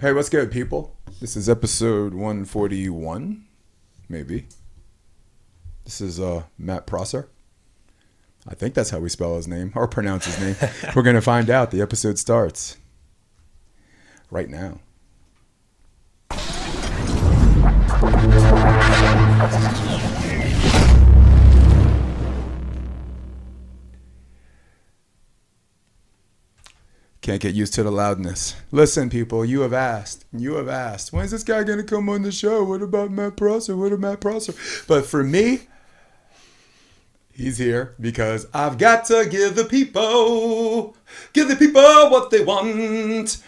Hey, what's good, people? This is episode 141, maybe. This is uh, Matt Prosser. I think that's how we spell his name or pronounce his name. We're going to find out. The episode starts right now. Can't get used to the loudness. Listen, people, you have asked. You have asked. When's this guy gonna come on the show? What about Matt Prosser? What about Matt Prosser? But for me, he's here because I've got to give the people, give the people what they want.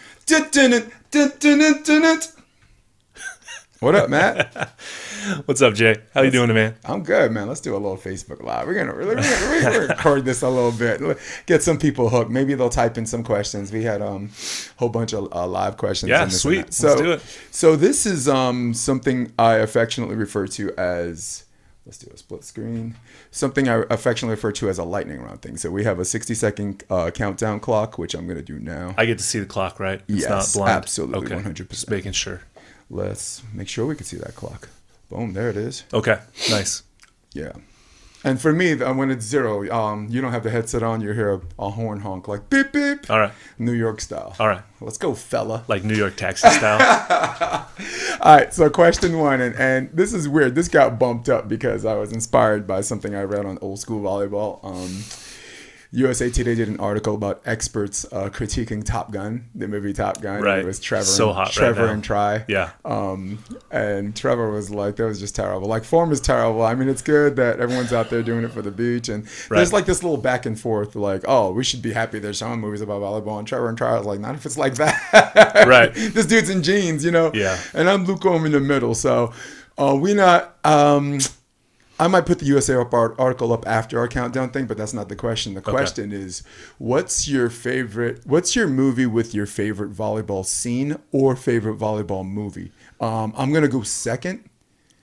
What up, Matt? What's up, Jay? How you doing, man? I'm good, man. Let's do a little Facebook Live. We're gonna, we're gonna, we're gonna record this a little bit, get some people hooked. Maybe they'll type in some questions. We had um, a whole bunch of uh, live questions. Yeah, sweet. So, Let's do it. So this is um something I affectionately refer to as. Let's do a split screen. Something I affectionately refer to as a lightning round thing. So we have a 60 second uh, countdown clock, which I'm gonna do now. I get to see the clock, right? It's Yes, not blind. absolutely, Okay. 100%. Just making sure. Let's make sure we can see that clock. Boom, there it is. Okay, nice. Yeah. And for me, when it's zero, um, you don't have the headset on. You hear a, a horn honk like beep beep, All right, New York style. all right. Let's go, fella. Like New York taxi style. All right. So question one, and, and this is weird. This got bumped up because I was inspired by something I read on old school volleyball. Um, USA Today did an article about experts uh, critiquing Top Gun, the movie Top Gun. Right. It was Trevor, So and, hot Trevor now. and Tri. Yeah. Um, and Trevor was like, that was just terrible. Like, form is terrible. I mean, it's good that everyone's out there doing it for the beach. And Right. there's like this little back and forth, like, oh, we should be happy there's showing movies about volleyball. And Trevor and Tri was like, not if it's like that. Right. this dude's in jeans, you know? Yeah. And I'm lukewarm in the middle. So uh, we not. Um, I might put the USA up art- article up after our countdown thing, but that's not the question. The question is, what's your favorite? What's your movie with your favorite volleyball scene or favorite volleyball movie? Um, I'm gonna go second,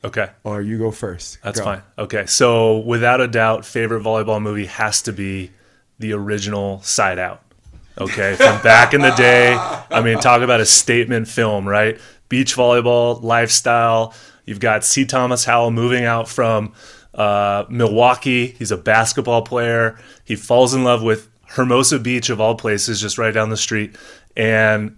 Okay, or you go first. that's Go. fine. Okay, so without a doubt, favorite volleyball movie has to be the original Side Out. Okay, from back in the day. I mean, talk about a statement film, right? Beach volleyball lifestyle. You've got C. Thomas Howell moving out from uh, Milwaukee. He's a basketball player. He falls in love with Hermosa Beach, of all places, just right down the street, and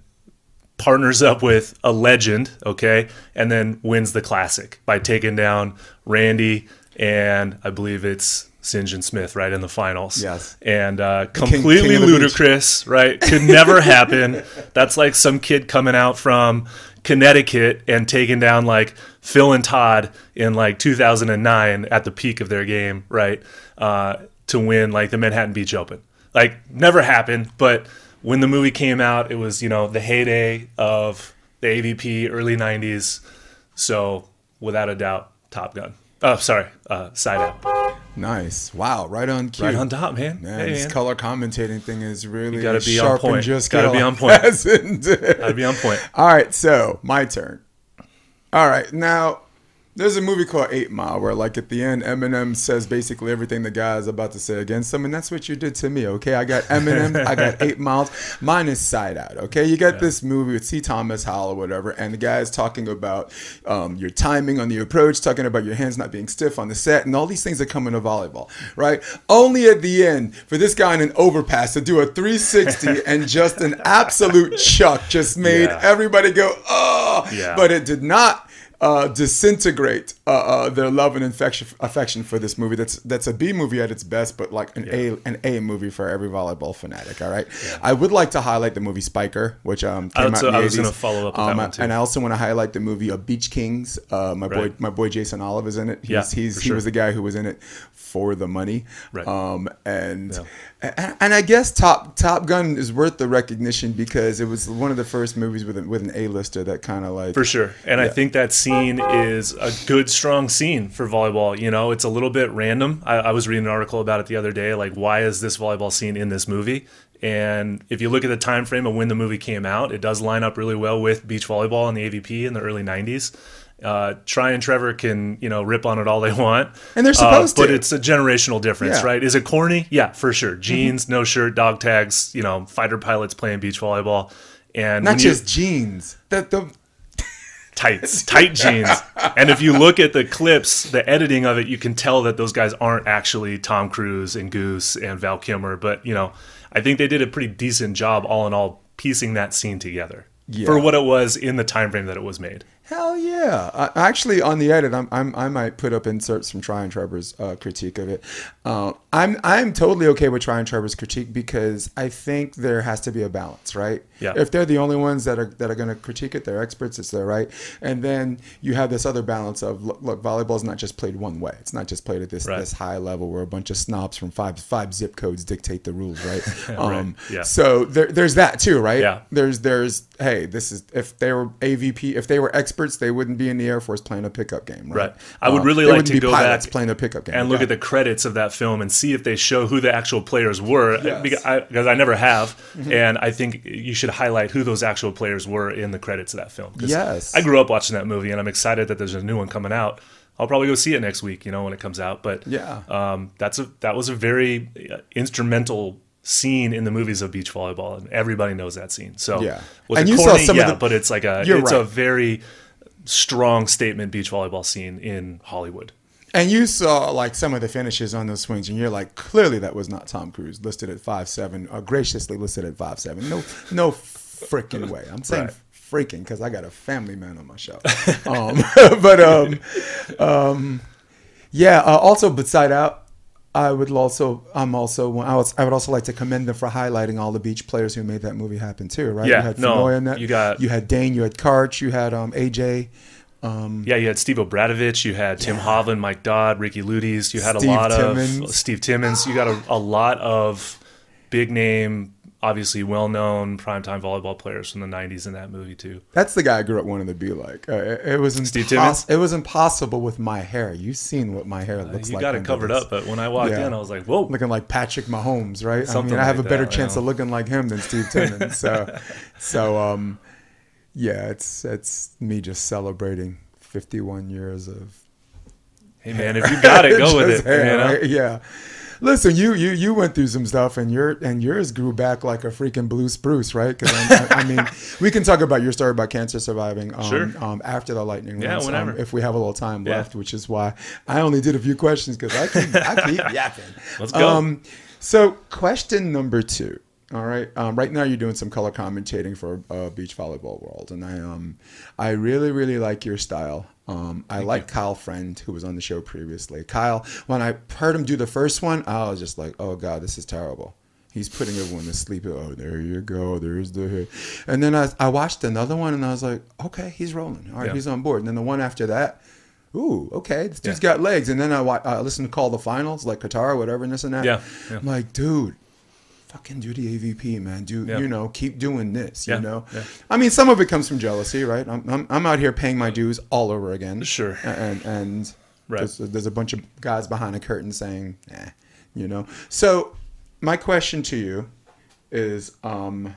partners up with a legend, okay, and then wins the classic by taking down Randy and I believe it's Sinjin Smith right in the finals. Yes. And uh, king completely the beach. ludicrous, right? Could never happen. That's like some kid coming out from Connecticut and taking down like Phil and Todd in like 2009 at the peak of their game, right? Uh, to win like the Manhattan Beach Open. Like never happened, but when the movie came out, it was, you know, the heyday of the AVP early 90s. So, without a doubt, Top Gun. Oh, sorry, uh, Side Out. Nice. Wow. Right on cue. Right on top, man. Man, Hey, this man. color commentating thing is really gotta be on sharp and point. just Gotta be on point. Gotta be on point. All right, so my turn. All right, now there's a movie called Eight Mile where, like, at the end, Eminem says basically everything the guy is about to say against him, and that's what you did to me. Okay, I got Eminem, I got Eight Miles. Mine is Side Out. Okay, you got this movie with C. Thomas Howell or whatever, and the guy is talking about um, your timing on the approach, talking about your hands not being stiff on the set, and all these things that come into volleyball, right? Only at the end for this guy in an overpass to do a 360 and just an absolute chuck just made Yeah. everybody go, oh, Yeah. but it did not uh, disintegrate uh, uh, their love and affection, affection for this movie. That's that's a B movie at its best, but like an A an A movie for every volleyball fanatic. All right. I would like to highlight the movie Spiker, which um came was- out in the I was gonna follow up with that Um, one, too. And I also want to highlight the movie uh, Beach Kings. Uh, my boy my boy Jason Olive is in it. He's, Yeah, he's for he sure. was the guy who was in it for the money. Right. Um, and, Yeah. and and I guess Top Top Gun is worth the recognition because it was one of the first movies with a, with an A lister that kind of like For sure. And I think that scene is a good, strong scene for volleyball. You know, it's a little bit random. I, I was reading an article about it the other day. Like, why is this volleyball scene in this movie? And if you look at the time frame of when the movie came out, it does line up really well with beach volleyball and the AVP in the early 90s. Uh, Tri and Trevor can, you know, rip on it all they want. And they're Uh, supposed But to. But it's a generational difference, Yeah. right? Is it corny? Yeah, for sure. Jeans, no shirt, dog tags, you know, fighter pilots playing beach volleyball. And Not when you- just jeans. The, the, tights, tight jeans. And if you look at the clips, the editing of it, you can tell that those guys aren't actually Tom Cruise and Goose and Val Kilmer. But you know, I think they did a pretty decent job, all in all, piecing that scene together Yeah. for what it was in the time frame that it was made. Hell yeah! Uh, actually, on the edit, I'm, I'm I might put up inserts from Tri and Trevor's uh, critique of it. Uh, I'm I'm totally okay with Tri and Trevor's critique because I think there has to be a balance, right? Yeah. If they're the only ones that are that are going to critique it, they're experts. It's their right. And then you have this other balance of look, look volleyball is not just played one way. It's not just played at this Right. this high level where a bunch of snobs from five five zip codes dictate the rules, right? Um, Yeah. So there, there's that too, right? Yeah. There's there's hey, this is if they were AVP, if they were experts, they wouldn't be in the Air Force playing a pickup game, right? Right. I would Um, really they like to go back playing a pickup game and look Yeah. at the credits of that film and see if they show who the actual players were Yes. Mm-hmm. because, I, because I never have and I think you should highlight who those actual players were in the credits of that film Yes. I grew up watching that movie and I'm excited that there's a new one coming out I'll probably go see it next week you know when it comes out but Yeah. um, that's a that was a very uh, instrumental scene in the movies of beach volleyball and everybody knows that scene so Yeah. was And you saw corny? some of yeah the- but it's like a it's a very strong statement beach volleyball scene in Hollywood And you saw like some of the finishes on those swings, and you're like, clearly that was not Tom Cruise, listed at five seven, or graciously listed at five seven. No, no freaking way. I'm saying Right. freaking because I got a family man on my show. um, but um, um, yeah. Uh, also, beside out. I would also, I'm also, I would, also like to commend them for highlighting all the beach players who made that movie happen too, right? Yeah, you had no, Fenoy in that. you got- you had Dane, you had Karch, you had um, AJ. Um, Yeah, you had Steve Obradovich, you had Tim Hovland, Mike Dodd, Ricky Ludes, you had Steve a lot Timmons. of Steve Timmons. You got a, a lot of big name, obviously well known primetime volleyball players from the '90s in that movie too. That's the guy I grew up wanting to be like. Uh, it, it was Steve impos-? It was impossible with my hair. You've seen what my hair looks you like. You got it covered this. up, but when I walked Yeah. in, I was like, "Whoa!" looking like Patrick Mahomes, right? I Something mean, I have like a better that, chance of looking like him than Steve Timmons. so, so um, yeah, it's it's me just celebrating 51 years of hey man, if you got it, go with it. hair, you know? right? Yeah. Listen, you you you went through some stuff, and your and yours grew back like a freaking blue spruce, right? Because I, I mean, we can talk about your story about cancer surviving um, Sure. um, after the lightning Yeah, rounds, um, whenever. if we have a little time Yeah. left, which is why I only did a few questions because I keep I keep yapping. Let's go. Um, so, question number two. All right. Um, right now, you're doing some color commentating for uh, Beach Volleyball World, and I um, I really really like your style. Um, I like Kyle Friend, who was on the show previously. Kyle, when I heard him do the first one, I was just like, oh god, this is terrible. He's putting everyone to sleep. Oh, there you go. There's the hit. And then I, I watched another one, and I was like, okay, he's rolling. All right, Yeah. he's on board. And then the one after that, ooh, okay, this dude's Yeah. got legs. And then I, I listened to Call the Finals, like Qatar, whatever, and this and that. Yeah, yeah. I'm like, dude, fucking do the AVP, man. Do Yeah. you know? Keep doing this. Yeah, You know. yeah. I mean, some of it comes from jealousy, right? I'm, I'm, I'm out here paying my dues all over again. Sure. And and Right. there's, there's a bunch of guys behind a curtain saying, eh, you know. So my question to you is, um,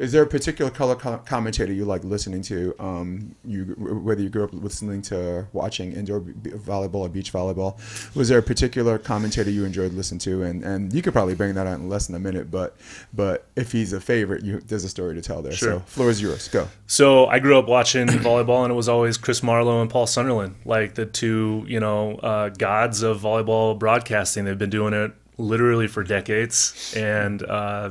is there a particular color co- commentator you like listening to? Um, you whether you grew up listening to watching indoor b- volleyball or beach volleyball, was there a particular commentator you enjoyed listening to? And and you could probably bring that out in less than a minute, but but if he's a favorite, you there's a story to tell there. Sure. So floor is yours. Go. So I grew up watching volleyball, and it was always Chris Marlowe and Paul Sunderland, like the two, you know, uh, gods of volleyball broadcasting. They've been doing it literally for decades, and uh,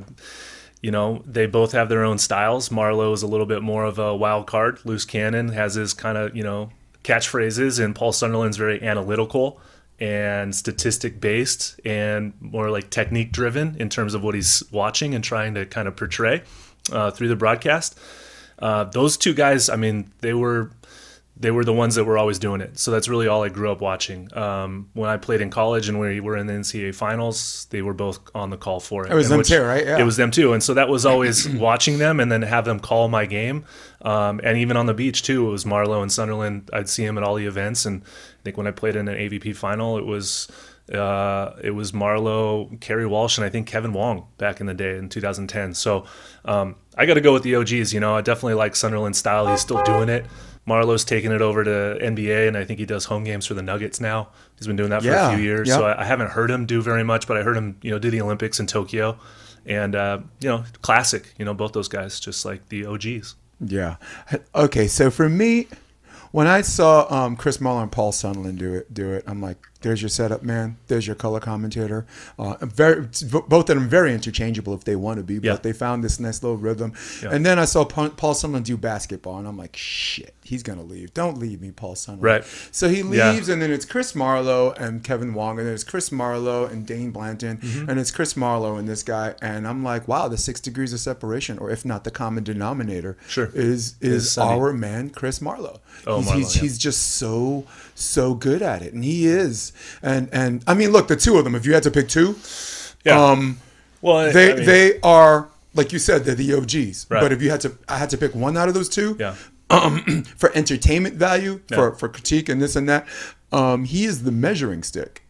you know they both have their own styles. Marlowe is a little bit more of a wild card, loose cannon, has his kind of you know catchphrases, and Paul Sunderland's very analytical and statistic based and more like technique driven in terms of what he's watching and trying to kind of portray uh, through the broadcast. Uh, those two guys, I mean, they were they were the ones that were always doing it. So that's really all I grew up watching. Um, when I played in college and we were in the NCAA finals, they were both on the call for it. It was them which- too, right? Yeah. It was them too, and so that was always watching them and then have them call my game. Um, and even on the beach too, it was Marlowe and Sunderland. I'd see him at all the events, and I think when I played in an AVP final, it was. Uh, it was Marlowe, Kerry Walsh, and I think Kevin Wong back in the day in 2010. So um, I got to go with the OGs. You know, I definitely like Sunderland style. He's still doing it. Marlowe's taking it over to NBA, and I think he does home games for the Nuggets now. He's been doing that for Yeah, a few years. So I, I haven't heard him do very much, but I heard him, you know, do the Olympics in Tokyo, and uh, you know, classic. You know, both those guys, just like the OGs. Yeah. Okay, so for me, when I saw um, Chris Marlowe and Paul Sunderland do it, do it, I'm like, there's your setup, man. There's your color commentator. Uh, very, both of them very interchangeable if they want to be, but Yeah. they found this nice little rhythm. Yeah. And then I saw Paul Paul Sunderland do basketball, and I'm like, shit, he's gonna leave. Don't leave me, Paul Sunderland. Right. So he Yeah. leaves, and then it's Chris Marlowe and Kevin Wong, and then it's Chris Marlowe and Dane Blanton, Mm-hmm. and it's Chris Marlowe and this guy, and I'm like, wow, the six degrees of separation, or if not the common denominator, Sure. is is Is our man Chris Marlowe. Oh, he's, Marlowe, he's, yeah. he's just so so good at it, and he is. And and I mean, look, the two of them. If you had to pick two, Yeah. um, well, they I mean, they are like you said, they're the OGs. Right. But if you had to, I had to pick one out of those two. yeah. Um, for entertainment value, for Yeah. for critique and this and that, um, he is the measuring stick.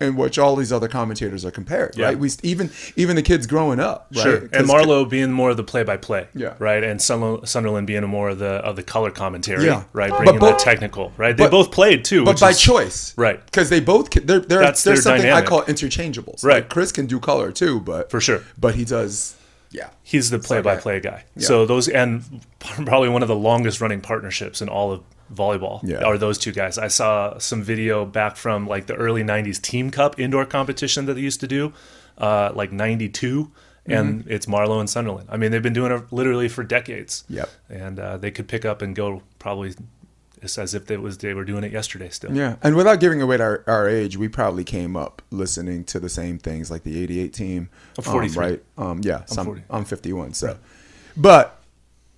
In which all these other commentators are compared, Yeah. right? We even even the kids growing up, right? Sure. And Marlowe being more of the play-by-play, Yeah. right, and Sunderland, being more of the of the color commentary, Yeah. right, But bringing both- that technical, right. They but- both played too, but by is- choice, Right. Because they both they're, they're, there's something dynamic. I call interchangeables. Right. Like Chris can do color too, but For sure. But he does, yeah. He's the play-by-play guy. Yeah. So those and probably one of the longest running partnerships in all of volleyball Yeah. are those two guys. I saw some video back from like the early '90s Team Cup indoor competition that they used to do, uh, like '92, and Mm-hmm. it's Marlowe and Sunderland. I mean, they've been doing it literally for decades. Yep. And uh, they could pick up and go probably it's as if it was they were doing it yesterday still. Yeah, and without giving away our, our age, we probably came up listening to the same things like the '88 team. I'm um, right? Um, yeah, so I'm, 40. I'm 51. So, but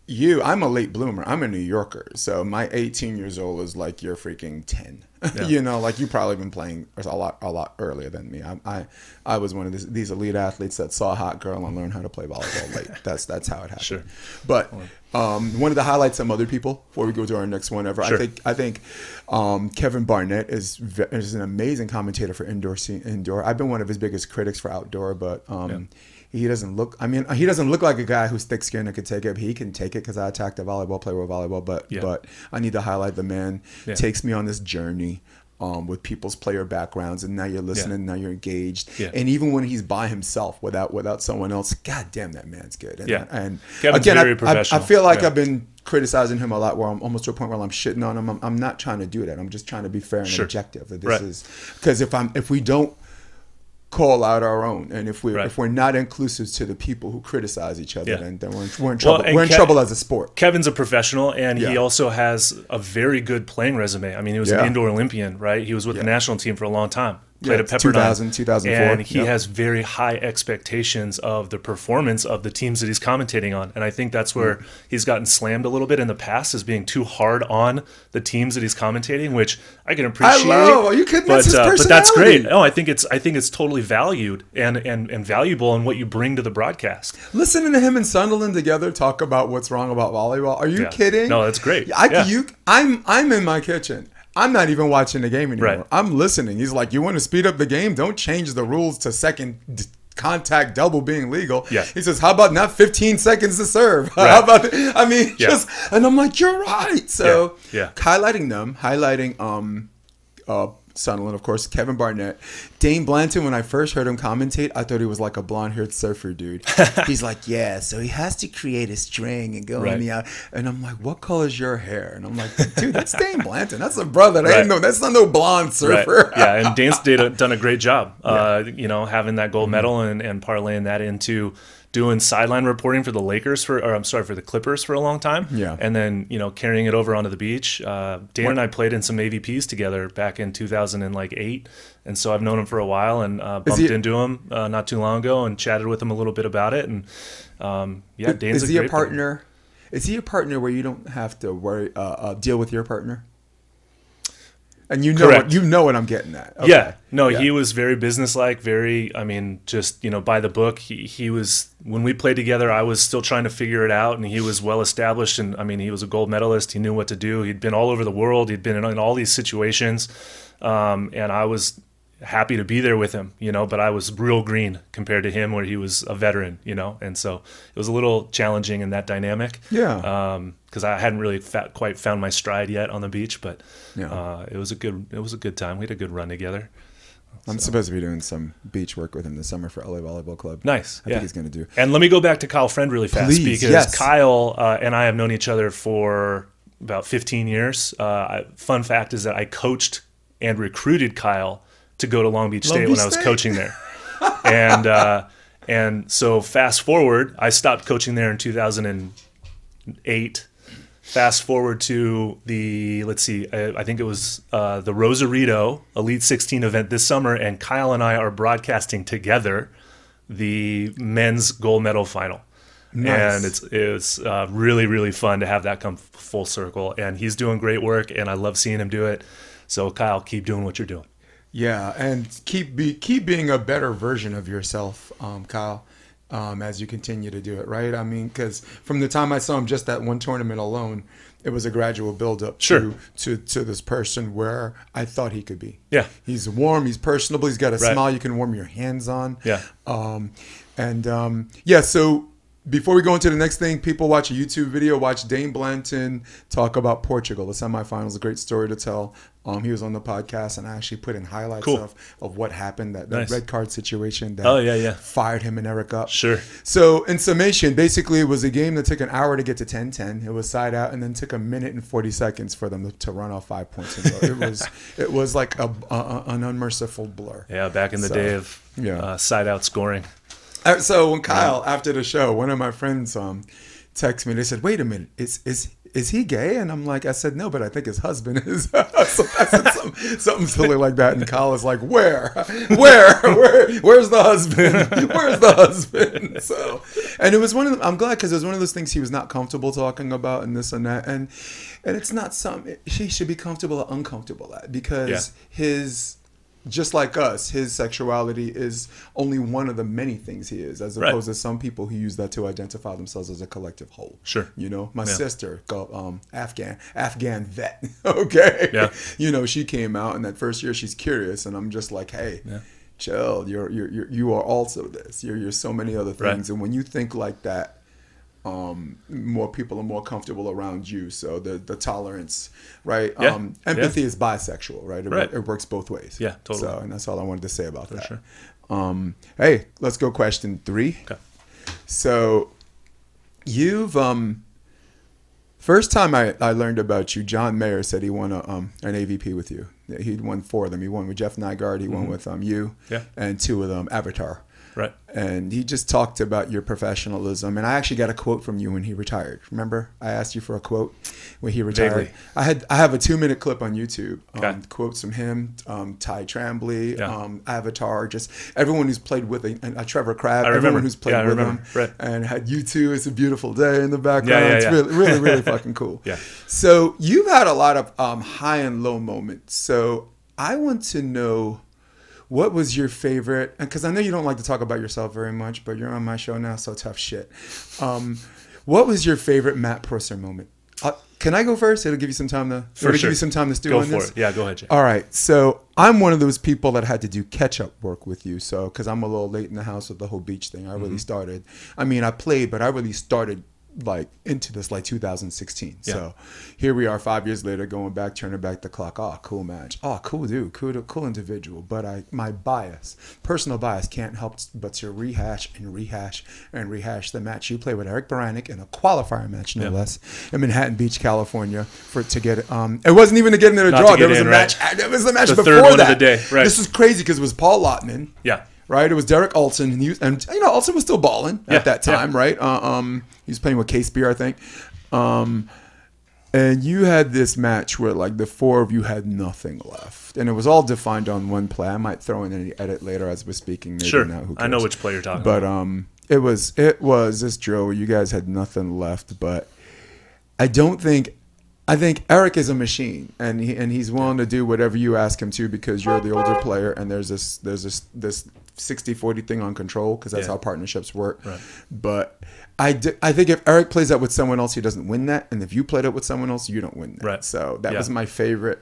you, I'm a late bloomer. I'm a New Yorker, so my 18 years old is like you're freaking 10. you know, like you probably been playing a lot a lot earlier than me. I I, I was one of this, these elite athletes that saw a hot girl and learned how to play volleyball late. That's that's how it happened. Sure. But um, one of the highlights some other people before we go to our next one ever. Sure. I think I think um, Kevin Barnett is is an amazing commentator for indoor scene, indoor. I've been one of his biggest critics for outdoor, but um, he doesn't look. I mean, he doesn't look like a guy who's thick skinned and could take it. He can take it because I attacked a volleyball player with volleyball, but Yeah. but I need to highlight the man Yeah. takes me on this journey. Um, with people's player backgrounds, and now you're listening, now you're engaged, Yeah. and even when he's by himself without without someone else, god damn that man's good. And, Yeah. and Kevin's again, very I- I, I, feel like Yeah. I've been criticizing him a lot, where I'm almost to a point where I'm shitting on him. I'm, I'm not trying to do that. I'm just trying to be fair and Sure. objective. That this Right. is because if I'm if we don't call out our own, and if we Right. if we're not inclusive to the people who criticize each other, Yeah. then, then we're in, we're in trouble. and we're in trouble as a sport. Kevin's a professional, and he also has a very good playing resume. I mean, he was Yeah. an indoor Olympian, right? He was with the national team for a long time. Yeah, at Pepperdine, 2000, 2004. and he Yep. has very high expectations of the performance of the teams that he's commentating on. And I think that's where Mm. he's gotten slammed a little bit in the past, as being too hard on the teams that he's commentating, which I can appreciate. I love- are you kidding? But, That's his uh, but that's great. No, I think it's I think it's totally valued and and and valuable in what you bring to the broadcast. Listening to him and Sunderland together talk about what's wrong about volleyball. Are you Yeah. kidding? No, that's great. I, Yeah. you, I'm I'm in my kitchen. I'm not even watching the game anymore. Right. I'm listening. He's like, "You want to speed up the game? Don't change the rules to second d- contact double being legal." Yeah. He says, "How about not 15 seconds to serve? How about? I mean, Yeah. just." And I'm like, "You're right." So, Yeah. Yeah. highlighting them, highlighting um, uh, Sunderland, of course, Kevin Barnett, Dane Blanton. When I first heard him commentate, I thought he was like a blonde-haired surfer dude. He's like, "Yeah, so he has to create a string and go Right. in the out." And I'm like, "What color is your hair?" And I'm like, "Dude, that's Dane Blanton. That's a brother. That Right. ain't no. That's not no blonde surfer." Right. Yeah, and Dane's did, done a great job. Uh, you know, having that gold medal and, and parlaying that into doing sideline reporting for the Lakers for, or I'm sorry, for the Clippers for a long time. Yeah. And then you know carrying it over onto the beach. Uh, Dan and I played in some AVPs together back in 2008, and so I've known him for a while and uh, bumped he- into him uh, not too long ago and chatted with him a little bit about it. And um, yeah, Dane's is he a great player. partner? Is he a partner where you don't have to worry uh, uh, deal with your partner? And you know Correct. what you know what I'm getting at. Okay. Yeah, no, Yeah. he was very businesslike, very, I mean, just, you know, by the book. He, he was, when we played together, I was still trying to figure it out, and he was well established. And I mean, he was a gold medalist. He knew what to do. He'd been all over the world, he'd been in, in all these situations. Um, and I was happy to be there with him, you know, but I was real green compared to him, where he was a veteran, you know, and so it was a little challenging in that dynamic. Yeah. because I hadn't really fa- quite found my stride yet on the beach, but Yeah. uh, it was a good it was a good time. We had a good run together. I'm supposed to be doing some beach work with him this summer for LA Volleyball Club. Nice. I yeah. think he's going to do. And let me go back to Kyle Friend really fast Please, because yes. Kyle uh, and I have known each other for about 15 years. Uh, fun fact is that I coached and recruited Kyle to go to Long Beach State Beach when I was coaching there. and uh, and so fast forward, I stopped coaching there in 2008. Fast forward to the let's see, I, I think it was uh, the Rosarito Elite 16 event this summer, and Kyle and I are broadcasting together the men's gold medal final. Nice. And it's it's uh, really really fun to have that come full circle. And he's doing great work, and I love seeing him do it. So Kyle, keep doing what you're doing. Yeah, and keep be keep being a better version of yourself, um, Kyle, um, as you continue to do it. Right? I mean, because from the time I saw him just that one tournament alone, it was a gradual build up Sure. to, to to this person where I thought he could be. Yeah. he's warm, he's personable, he's got a Right. smile you can warm your hands on. Yeah. Um, and um, yeah, so before we go into the next thing, people watch a YouTube video, watch Dane Blanton talk about Portugal, the semifinals, a great story to tell. Um, he was on the podcast, and I actually put in highlights Cool. of, of what happened, that, that Nice. red card situation that Oh, yeah, yeah. fired him and Eric up. Sure. So, in summation, basically, it was a game that took an hour to get to 10 10. It was side out, and then took a minute and 40 seconds for them to, run off five points. In row. it was it was like a, a, an unmerciful blur. Yeah, back in the So, day of yeah. uh, side out scoring. Uh, So when Kyle after the show, one of my friends um texted me. They said, "Wait a minute, is is is he gay?" And I'm like, I said, "No, but I think his husband is." so I said something, something silly like that, and Kyle is like, "Where, where, where, where's the husband? Where's the husband?" So, and it was one of the, I'm glad because it was one of those things he was not comfortable talking about and this and that, and and it's not something she should be comfortable or uncomfortable at because Yeah. his just like us, his sexuality is only one of the many things he is, as Right. opposed to some people who use that to identify themselves as a collective whole. Sure. You know, my Yeah. sister, um, Afghan, Afghan vet. okay. Yeah. You know, she came out, and that first year she's curious, and I'm just like, hey. Yeah. Chill. You're, you're you're you are also this. You're you're so many other Right. things, and when you think like that, um, more people are more comfortable around you. So the the tolerance, right? Yeah. Um, empathy is bisexual, right? It, Right. it works both ways. Yeah, totally. So, and that's all I wanted to say about that. sure. Um, hey, let's go question three. Okay. So, you've um, first time I, I learned about you, John Mayer said he won a, um an AVP with you. He'd won four of them. He won with Jeff Nygaard. He won with um you. Mm-hmm. Yeah. And two of them Avatar. Right. And he just talked about your professionalism. And I actually got a quote from you when he retired. Remember, I asked you for a quote when he retired. Vaguely. I had I have a two minute clip on YouTube. Um, Okay. Quotes from him, um, Ty Tramblie, Yeah. um, Avatar, just everyone who's played with a, a Trevor Crabb, I remember. everyone who's played Yeah, with him, Right. and had you two. It's a beautiful day in the background. Yeah, yeah, it's really, really, really fucking cool. Yeah. So you've had a lot of um, high and low moments. So I want to know what was your favorite? Because I know you don't like to talk about yourself very much, but you're on my show now, so tough shit. Um, what was your favorite Matt Prosser moment? Uh, can I go first? It'll give you some time to. For it'll sure. give you some time to stew Go on for this. it. Yeah, go ahead, Jay. All right. So I'm one of those people that had to do catch up work with you. So because I'm a little late in the house with the whole beach thing, I really Mm-hmm. started. I mean, I played, but I really started like into this like 2016. Yeah. So here we are, five years later, going back, turning back the clock. Oh, cool match. Oh, cool dude, cool, cool individual. But I, my bias, personal bias, can't help but to rehash and rehash and rehash the match you played with Eric Beranek in a qualifier match, no Yeah. less, in Manhattan Beach, California, for to get it. Um, it wasn't even to get into the Not draw. There was in, a right. match. It was the match The before third one of that. the day, right. This is crazy because it was Paul Lotman Yeah. Right? It was Derek Alton, and he was, and you know, Alton was still balling Yeah, at that yeah. time, right? Uh, um, he was playing with K Spear, I think. Um, and you had this match where like the four of you had nothing left, and it was all defined on one play. I might throw in any edit later as we're speaking. Maybe Sure. Not, I know which play you're talking But about. um, it was it was this drill where you guys had nothing left. But I don't think I think Eric is a machine, and he and he's willing to do whatever you ask him to because you're the older player, and there's this there's this this 60-40 thing on control because that's Yeah. how partnerships work. Right. But I, di- I think if Eric plays that with someone else, he doesn't win that, and if you played it with someone else, you don't win that. Right. So that Yeah. was my favorite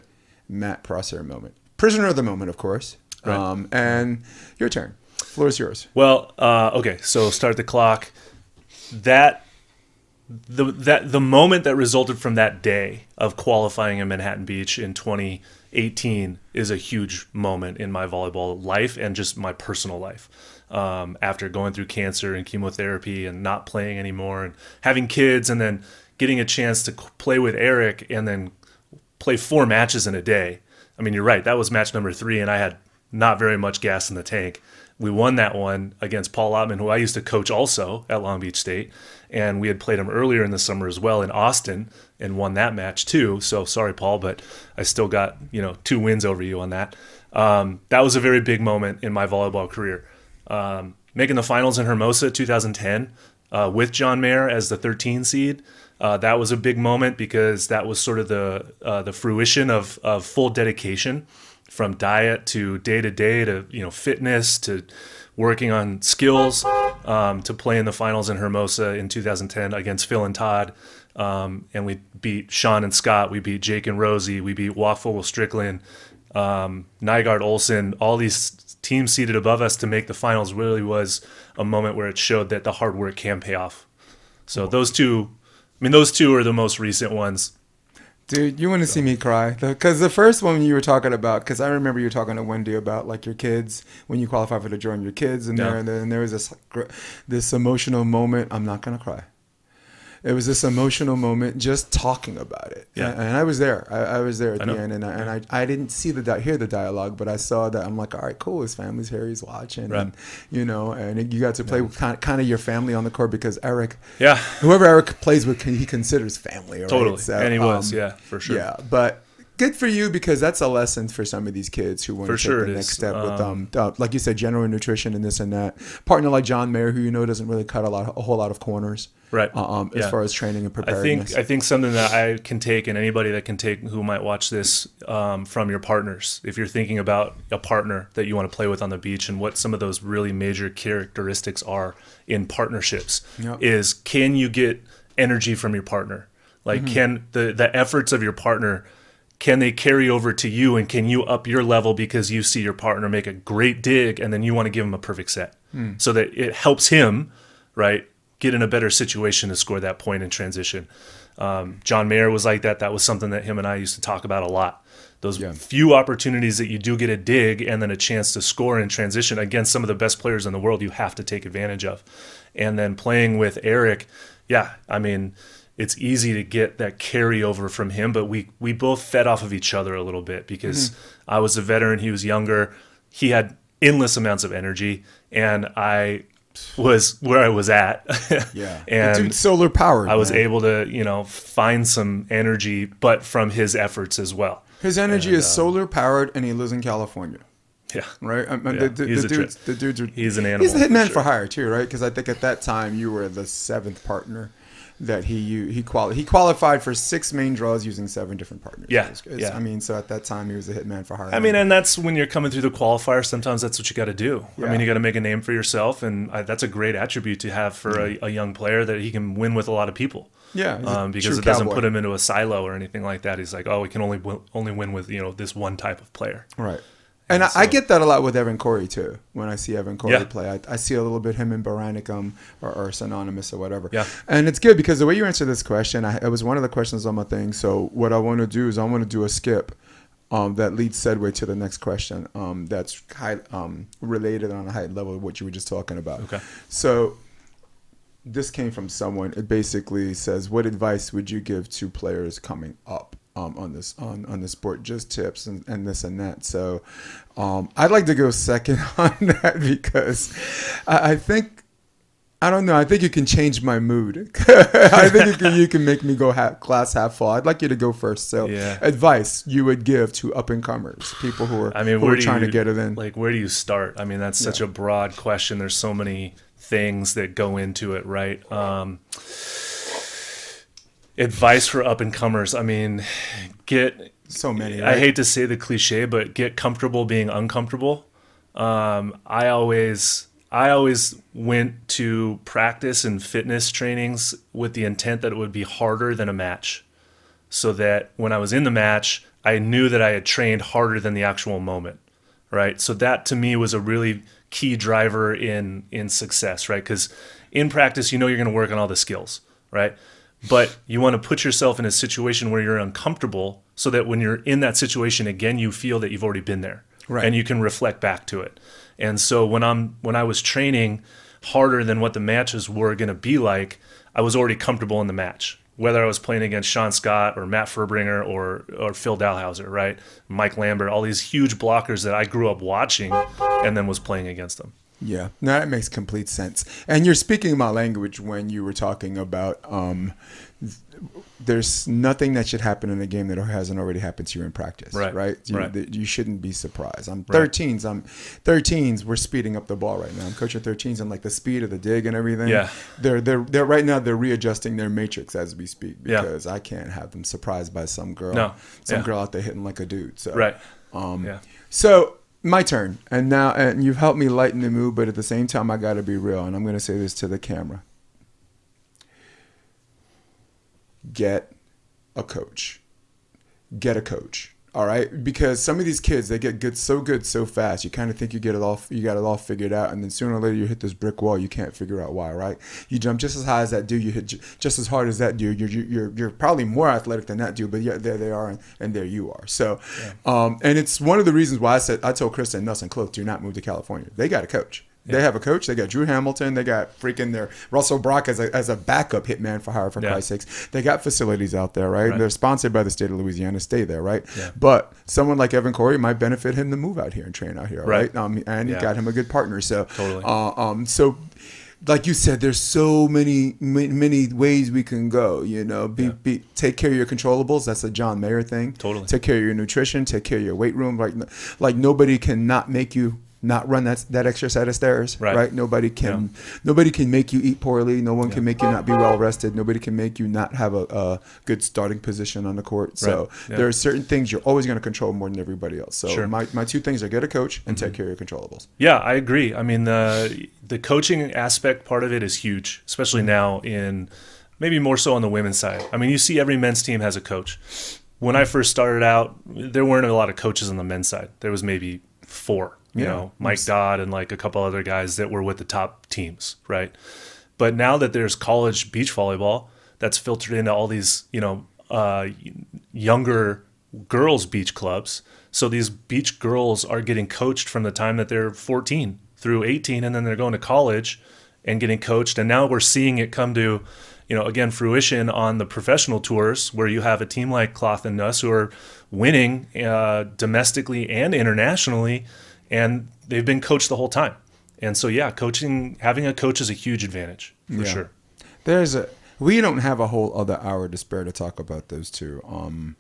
Matt Prosser moment. Prisoner of the moment, of course. Right. Um, and your turn. Floor is yours. Well, uh, okay, so start the clock. That the that the moment that resulted from that day of qualifying in Manhattan Beach in 18 is a huge moment in my volleyball life and just my personal life. Um, after going through cancer and chemotherapy and not playing anymore and having kids and then getting a chance to play with Eric and then play four matches in a day. I mean, you're right. That was match number three, and I had not very much gas in the tank. We won that one against Paul Lotman, who I used to coach also at Long Beach State. And we had played him earlier in the summer as well in Austin and won that match too. So sorry, Paul, but I still got, you know, two wins over you on that. Um, that was a very big moment in my volleyball career. Um, making the finals in Hermosa 2010 uh, with John Mayer as the 13 seed. Uh, that was a big moment because that was sort of the uh, the fruition of, of full dedication from diet to day to day to you know fitness to working on skills um, to play in the finals in Hermosa in 2010 against Phil and Todd. Um, and we beat Sean and Scott. We beat Jake and Rosie. We beat Wachtfogel Strickland, um, Nygaard Olsen. All these teams seated above us to make the finals really was a moment where it showed that the hard work can pay off. So those two, I mean, those two are the most recent ones. Dude, you want to see me cry? Because the, the, first one you were talking about, because I remember you were talking to Wendy about like your kids when you qualify for the Jordan, your kids, and yeah. there, and then there was this this emotional moment. I'm not gonna cry it was this emotional moment just talking about it. Yeah. And, and I was there. I, I was there at I the know. end, and I, and I, I didn't see the di- hear the dialogue, but I saw that. I'm like, all right, cool. His family's here. He's watching, right. and you know, and you got to play yeah. with kind of, kind of your family on the court because Eric, yeah, whoever Eric plays with, he considers family. Right? Totally, so, and he was, um, yeah, for sure. Yeah, but good for you because that's a lesson for some of these kids who want for to take sure the next is. step um, with um uh, like you said general nutrition and this and that partner like john mayer who you know doesn't really cut a lot a whole lot of corners right uh, um yeah. as far as training and preparedness i think i think something that i can take and anybody that can take who might watch this um, from your partners if you're thinking about a partner that you want to play with on the beach and what some of those really major characteristics are in partnerships yep. is can you get energy from your partner like mm-hmm. can the the efforts of your partner can they carry over to you and can you up your level because you see your partner make a great dig and then you want to give him a perfect set? Mm. so that it helps him right get in a better situation to score that point in transition. Um, john mayer was like that. That was something that him and i used to talk about a lot. Those yeah. few opportunities that you do get a dig and then a chance to score in transition against some of the best players in the world you have to take advantage of. And then playing with eric yeah i mean it's easy to get that carryover from him, but we we both fed off of each other a little bit because mm-hmm. I was a veteran, he was younger. He had endless amounts of energy, and I was where I was at. yeah, and solar powered. I was man. able to you know find some energy, but from his efforts as well. His energy and, is um, solar powered, and he lives in California. Yeah. Right. I mean, yeah. the, the, the, dudes, the dudes are. He's an animal. He's the hitman for, sure. for hire too, right? Because I think at that time you were the seventh partner that he he quali- he qualified for six main draws using seven different partners. Yeah, it's, it's, yeah. I mean, so at that time he was a hitman for hire. I mean, and that's when you're coming through the qualifier. Sometimes that's what you got to do. Yeah. I mean, you got to make a name for yourself, and I, that's a great attribute to have for a, a, young player that he can win with a lot of people. Yeah, um, because it doesn't cowboy. put him into a silo or anything like that. He's like, oh, we can only only win with you know this one type of player. Right. And, I, so, I, get that a lot with Evan Cory too. When I see Evan Cory yeah. play, I, I, see a little bit him in Baranicum or, or Synonymous or whatever. Yeah. And it's good because the way you answer this question, I, it was one of the questions on my thing. So what I want to do is I want to do a skip um, that leads segue to the next question. Um, that's high, um, related on a high level of what you were just talking about. Okay. So this came from someone. It basically says, "What advice would you give to players coming up?" Um, on this on, on the sport just tips and, and this and that. So um, i'd like to go second on that because I, I, think i don't know i think you can change my mood. I think you can, you can make me go half, glass half full. I'd like you to go first. So yeah. advice you would give to up and comers people who are i mean who are trying you, to get it in. like where do you start? I mean that's such yeah. a broad question. There's so many things that go into it right? Um, advice for up and comers. I mean, get so many. Right? I hate to say the cliche, but get comfortable being uncomfortable. Um, I always I always went to practice and fitness trainings with the intent that it would be harder than a match, so that when I was in the match, I knew that I had trained harder than the actual moment. Right. So that to me was a really key driver in in success. Right. Because in practice, you know you're going to work on all the skills. Right but you want to put yourself in a situation where you're uncomfortable so that when you're in that situation again, you feel that you've already been there, Right. and you can reflect back to it. And so when I'm when I was training harder than what the matches were going to be like, I was already comfortable in the match. Whether I was playing against Sean Scott or Matt Fuerbringer or or Phil Dalhausser, right, Mike Lambert, all these huge blockers that I grew up watching, and then was playing against them. Yeah, no, that makes complete sense. And you're speaking my language when you were talking about um, th- there's nothing that should happen in a game that hasn't already happened to you in practice. Right, Right. You, right. th- you shouldn't be surprised. I'm Right. 13s. I'm 13s. We're speeding up the ball right now. I'm coaching 13s and like the speed of the dig and everything. Yeah. They're they're they're right now they're readjusting their matrix as we speak Yeah. because I can't have them surprised by some girl. No. Some Yeah. girl out there hitting like a dude. So Right. um, Yeah. So my turn, and now and you've helped me lighten the mood, but at the same time, I got to be real, and I'm going to say this to the camera: get a coach, get a coach. All right, because some of these kids they get good so good so fast. You kind of think you get it all, you got it all figured out, and then sooner or later you hit this brick wall. You can't figure out why. Right? You jump just as high as that dude. You hit ju- just as hard as that dude. You're you're you're, probably more athletic than that dude, but yeah, there they are, and, and there you are. So, um, and it's one of the reasons why I said I told Kristen Nelson Close do not move to California. They got a coach. They have a coach. They got Drew Hamilton. They got freaking their Russell Brock as a, as a backup hitman for hire, for Yeah. Christ's sakes. They got facilities out there, right? Right. They're sponsored by the state of Louisiana. Stay there, right? Yeah. But someone like Evan Cory might benefit him to move out here and train out here, right? Right. Um, and he got him a good partner. So, Totally. uh, um, so like you said, there's so many many, many ways we can go. You know, be, Yeah. be take care of your controllables. That's a John Mayer thing. Totally. Take care of your nutrition. Take care of your weight room. Like like nobody can not make you not run that that extra set of stairs. Right. Right. Nobody can nobody can make you eat poorly. No one can make you not be well rested. Nobody can make you not have a, a good starting position on the court. So Right. Yeah. there are certain things you're always going to control more than everybody else. So Sure. Mm-hmm. my, my two things are get a coach and take mm-hmm. care of your controllables. Yeah, I agree. I mean, the the coaching aspect part of it is huge, especially mm-hmm. now in maybe more so on the women's side. I mean, you see every men's team has a coach. When I mm-hmm. first started out, there weren't a lot of coaches on the men's side. There was maybe four, you Yeah. know, Mike Dodd and like a couple other guys that were with the top teams, right? But now that there's college beach volleyball, that's filtered into all these, you know, uh, younger girls' beach clubs. So these beach girls are getting coached from the time that they're 14 through 18, and then they're going to college and getting coached. And now we're seeing it come to, you know, again, fruition on the professional tours where you have a team like Kloth and Nuss who are winning uh, domestically and internationally, and they've been coached the whole time. And so, yeah, coaching, having a coach is a huge advantage for Yeah. sure. There's a we don't have a whole other hour to spare to talk about those two. Um,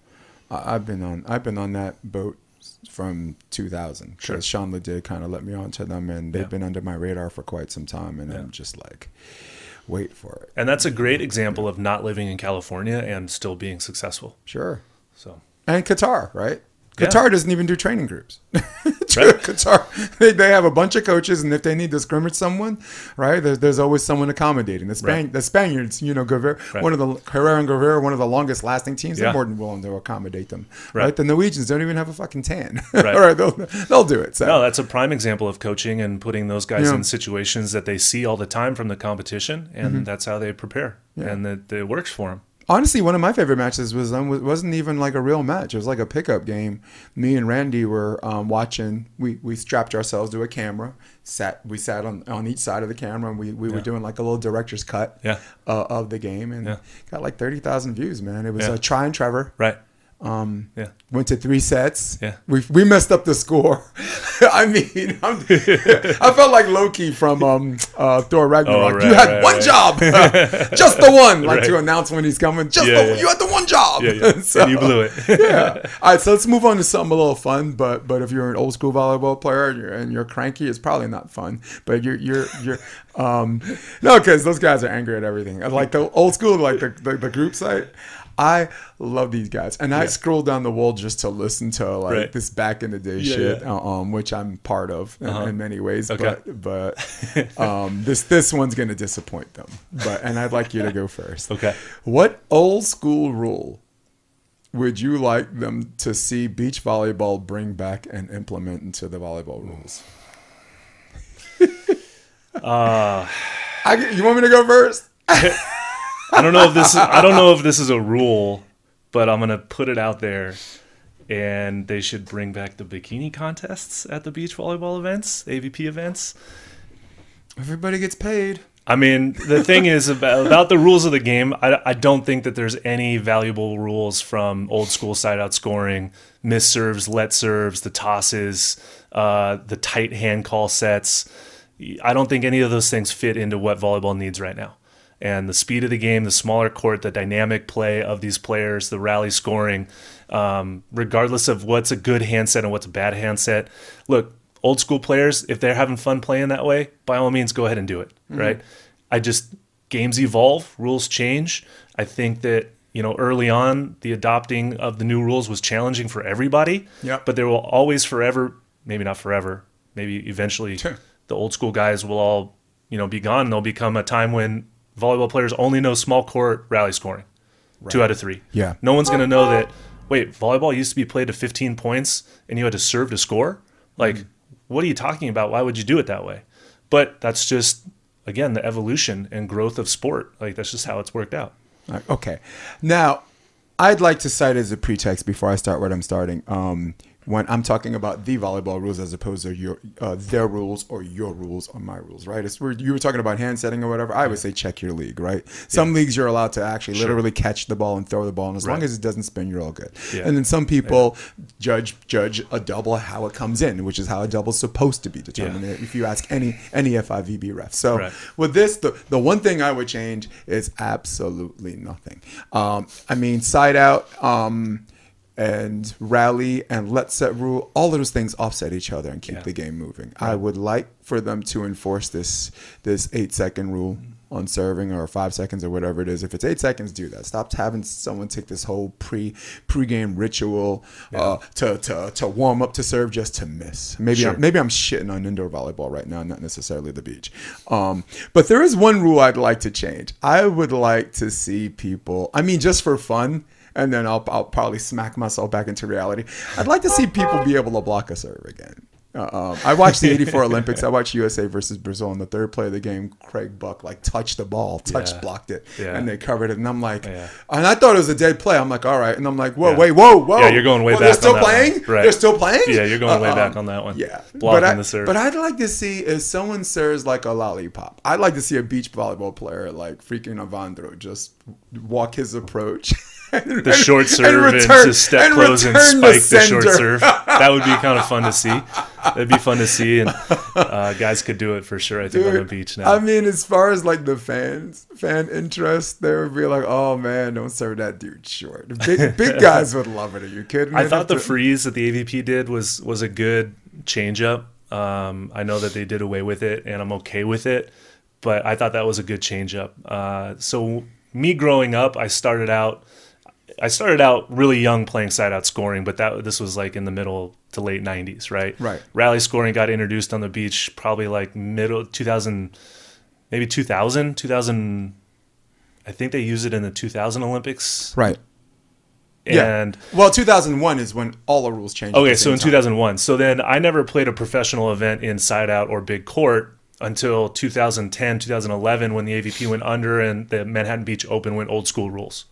I, I've been on I've been on that boat from 2000 because Sure. Sean did kind of let me onto them, and they've Yeah. been under my radar for quite some time, and Yeah. I'm just like, wait for it. And that's a great example of not living in California and still being successful. Sure. So, And Qatar, right? Yeah. Qatar doesn't even do training groups. Right. Qatar, they, they have a bunch of coaches, and if they need to scrimmage someone, right, there's, there's always someone accommodating. The, Span- Right. the Spaniards, you know, Gavira, Right. one of the Herrera and Gavira, one of the longest lasting teams, they're more than willing to accommodate them. Right. Right. The Norwegians don't even have a fucking tan. Right. All right, they'll, they'll do it. So. no, that's a prime example of coaching and putting those guys Yeah. in situations that they see all the time from the competition, and mm-hmm. that's how they prepare, Yeah. and that it works for them. Honestly, one of my favorite matches was um, wasn't even like a real match. It was like a pickup game. Me and Randy were um, watching. We, we strapped ourselves to a camera. Sat we sat on, on each side of the camera, and we, we were doing like a little director's cut Yeah. uh, of the game, and Yeah. got like thirty thousand views. Man, it was Yeah. uh, Tri and Trevor. Right. Um, Yeah. Went to three sets. Yeah. We, we messed up the score. I mean, I'm, I felt like Loki from um, uh, Thor Ragnarok. Oh, you had right, one right. job, just the one, like to announce when he's coming. Just Yeah, the, yeah. you had the one job. Yeah, yeah. So, and you blew it. yeah. All right, so let's move on to something a little fun. But but if you're an old school volleyball player and you're, and you're cranky, it's probably not fun. But you're you're you're um no, because those guys are angry at everything. Like the old school, like the the, the group site. I love these guys, and I Yeah. scroll down the wall just to listen to like Right. this back in the day Yeah, shit, yeah. uh, um, which I'm part of in, Uh-huh. in many ways. Okay. But but um, this this one's gonna disappoint them. But and I'd like you to go first. Okay. What old school rule would you like them to see beach volleyball bring back and implement into the volleyball rules? Uh, I, you want me to go first? I don't know if this. Is, I don't know if this is a rule but I'm gonna put it out there, and they should bring back the bikini contests at the beach volleyball events, AVP events. Everybody gets paid. I mean, the thing is about, about the rules of the game. I, I don't think that there's any valuable rules from old school side out scoring, miss serves, let serves, the tosses, uh, the tight hand call sets. I don't think any of those things fit into what volleyball needs right now. And the speed of the game, the smaller court, the dynamic play of these players, the rally scoring, um, regardless of what's a good handset and what's a bad handset. Look, old school players, if they're having fun playing that way, by all means, go ahead and do it. Mm-hmm. Right. I just, games evolve, rules change. I think that, you know, early on, the adopting of the new rules was challenging for everybody. Yeah. But there will always forever, maybe not forever, maybe eventually, Sure. the old school guys will all, you know, be gone. There'll become a time when volleyball players only know small court rally scoring, two out of three. Yeah. No one's going to know that, wait, volleyball used to be played to 15 points and you had to serve to score? Like, Mm-hmm. what are you talking about? Why would you do it that way? But that's just, again, the evolution and growth of sport. Like, that's just how it's worked out. Uh, Okay. Now, I'd like to cite as a pretext before I start what I'm starting. Um, when I'm talking about the volleyball rules as opposed to your uh, their rules or your rules or my rules, right? It's where you were talking about hand setting or whatever. I would say check your league, right? Some leagues you're allowed to actually literally catch the ball and throw the ball, and as long as it doesn't spin, you're all good. Yeah. And then some people judge judge a double how it comes in, which is how a double's supposed to be determined. If you ask any any FIVB ref, so Right. with this, the the one thing I would change is absolutely nothing. Um, I mean, side out um, and rally and let set rule, all of those things offset each other and keep Yeah. the game moving. I would like for them to enforce this this eight second rule on serving or five seconds or whatever it is. If it's eight seconds, do that. Stop having someone take this whole pre pre-game ritual uh, to, to to warm up to serve just to miss. Maybe Sure. I'm, maybe I'm shitting on indoor volleyball right now, not necessarily the beach. Um, but there is one rule I'd like to change. I would like to see people. I mean, just for fun. And then I'll, I'll probably smack myself back into reality. I'd like to see people be able to block a serve again. Uh, um, I watched the 84 Olympics. I watched USA versus Brazil. In the third play of the game, Craig Buck like touched the ball, touch Yeah. blocked it, Yeah. and they covered it. And I'm like, Yeah. and I thought it was a dead play. I'm like, all right. And I'm like, whoa, wait, whoa, whoa. Yeah, you're going way Whoa, back They're still on that one. playing. Right. They're still playing. Yeah, you're going way Uh, back um, on that one. Yeah, Blocking but I, the serve. But I'd like to see if someone serves like a lollipop. I'd like to see a beach volleyball player like freaking Evandro just walk his approach. The short serve and, just step close and spike the, short serve. That would be kind of fun to see. It'd be fun to see, and uh, guys could do it for sure. I think on the beach now. I mean, as far as like the fans, fan interest, they would be like, "Oh man, don't serve that dude short." Big big guys would love it. Are you kidding? I thought the to- freeze that the AVP did was was a good change up. Um, I know that they did away with it, and I'm okay with it. But I thought that was a good change up. Uh, so me growing up, I started out. I started out really young playing side out scoring, but that this was like in the middle to late '90s, right? Right. Rally scoring got introduced on the beach probably like middle 2000, maybe 2000, 2000. I think they used it in the 2000 Olympics. right. And yeah. Well, 2001 is when all the rules changed. Okay, so in time. 2001. So then I never played a professional event in side out or big court until 2010, 2011 when the AVP went under and the Manhattan Beach Open went old school rules.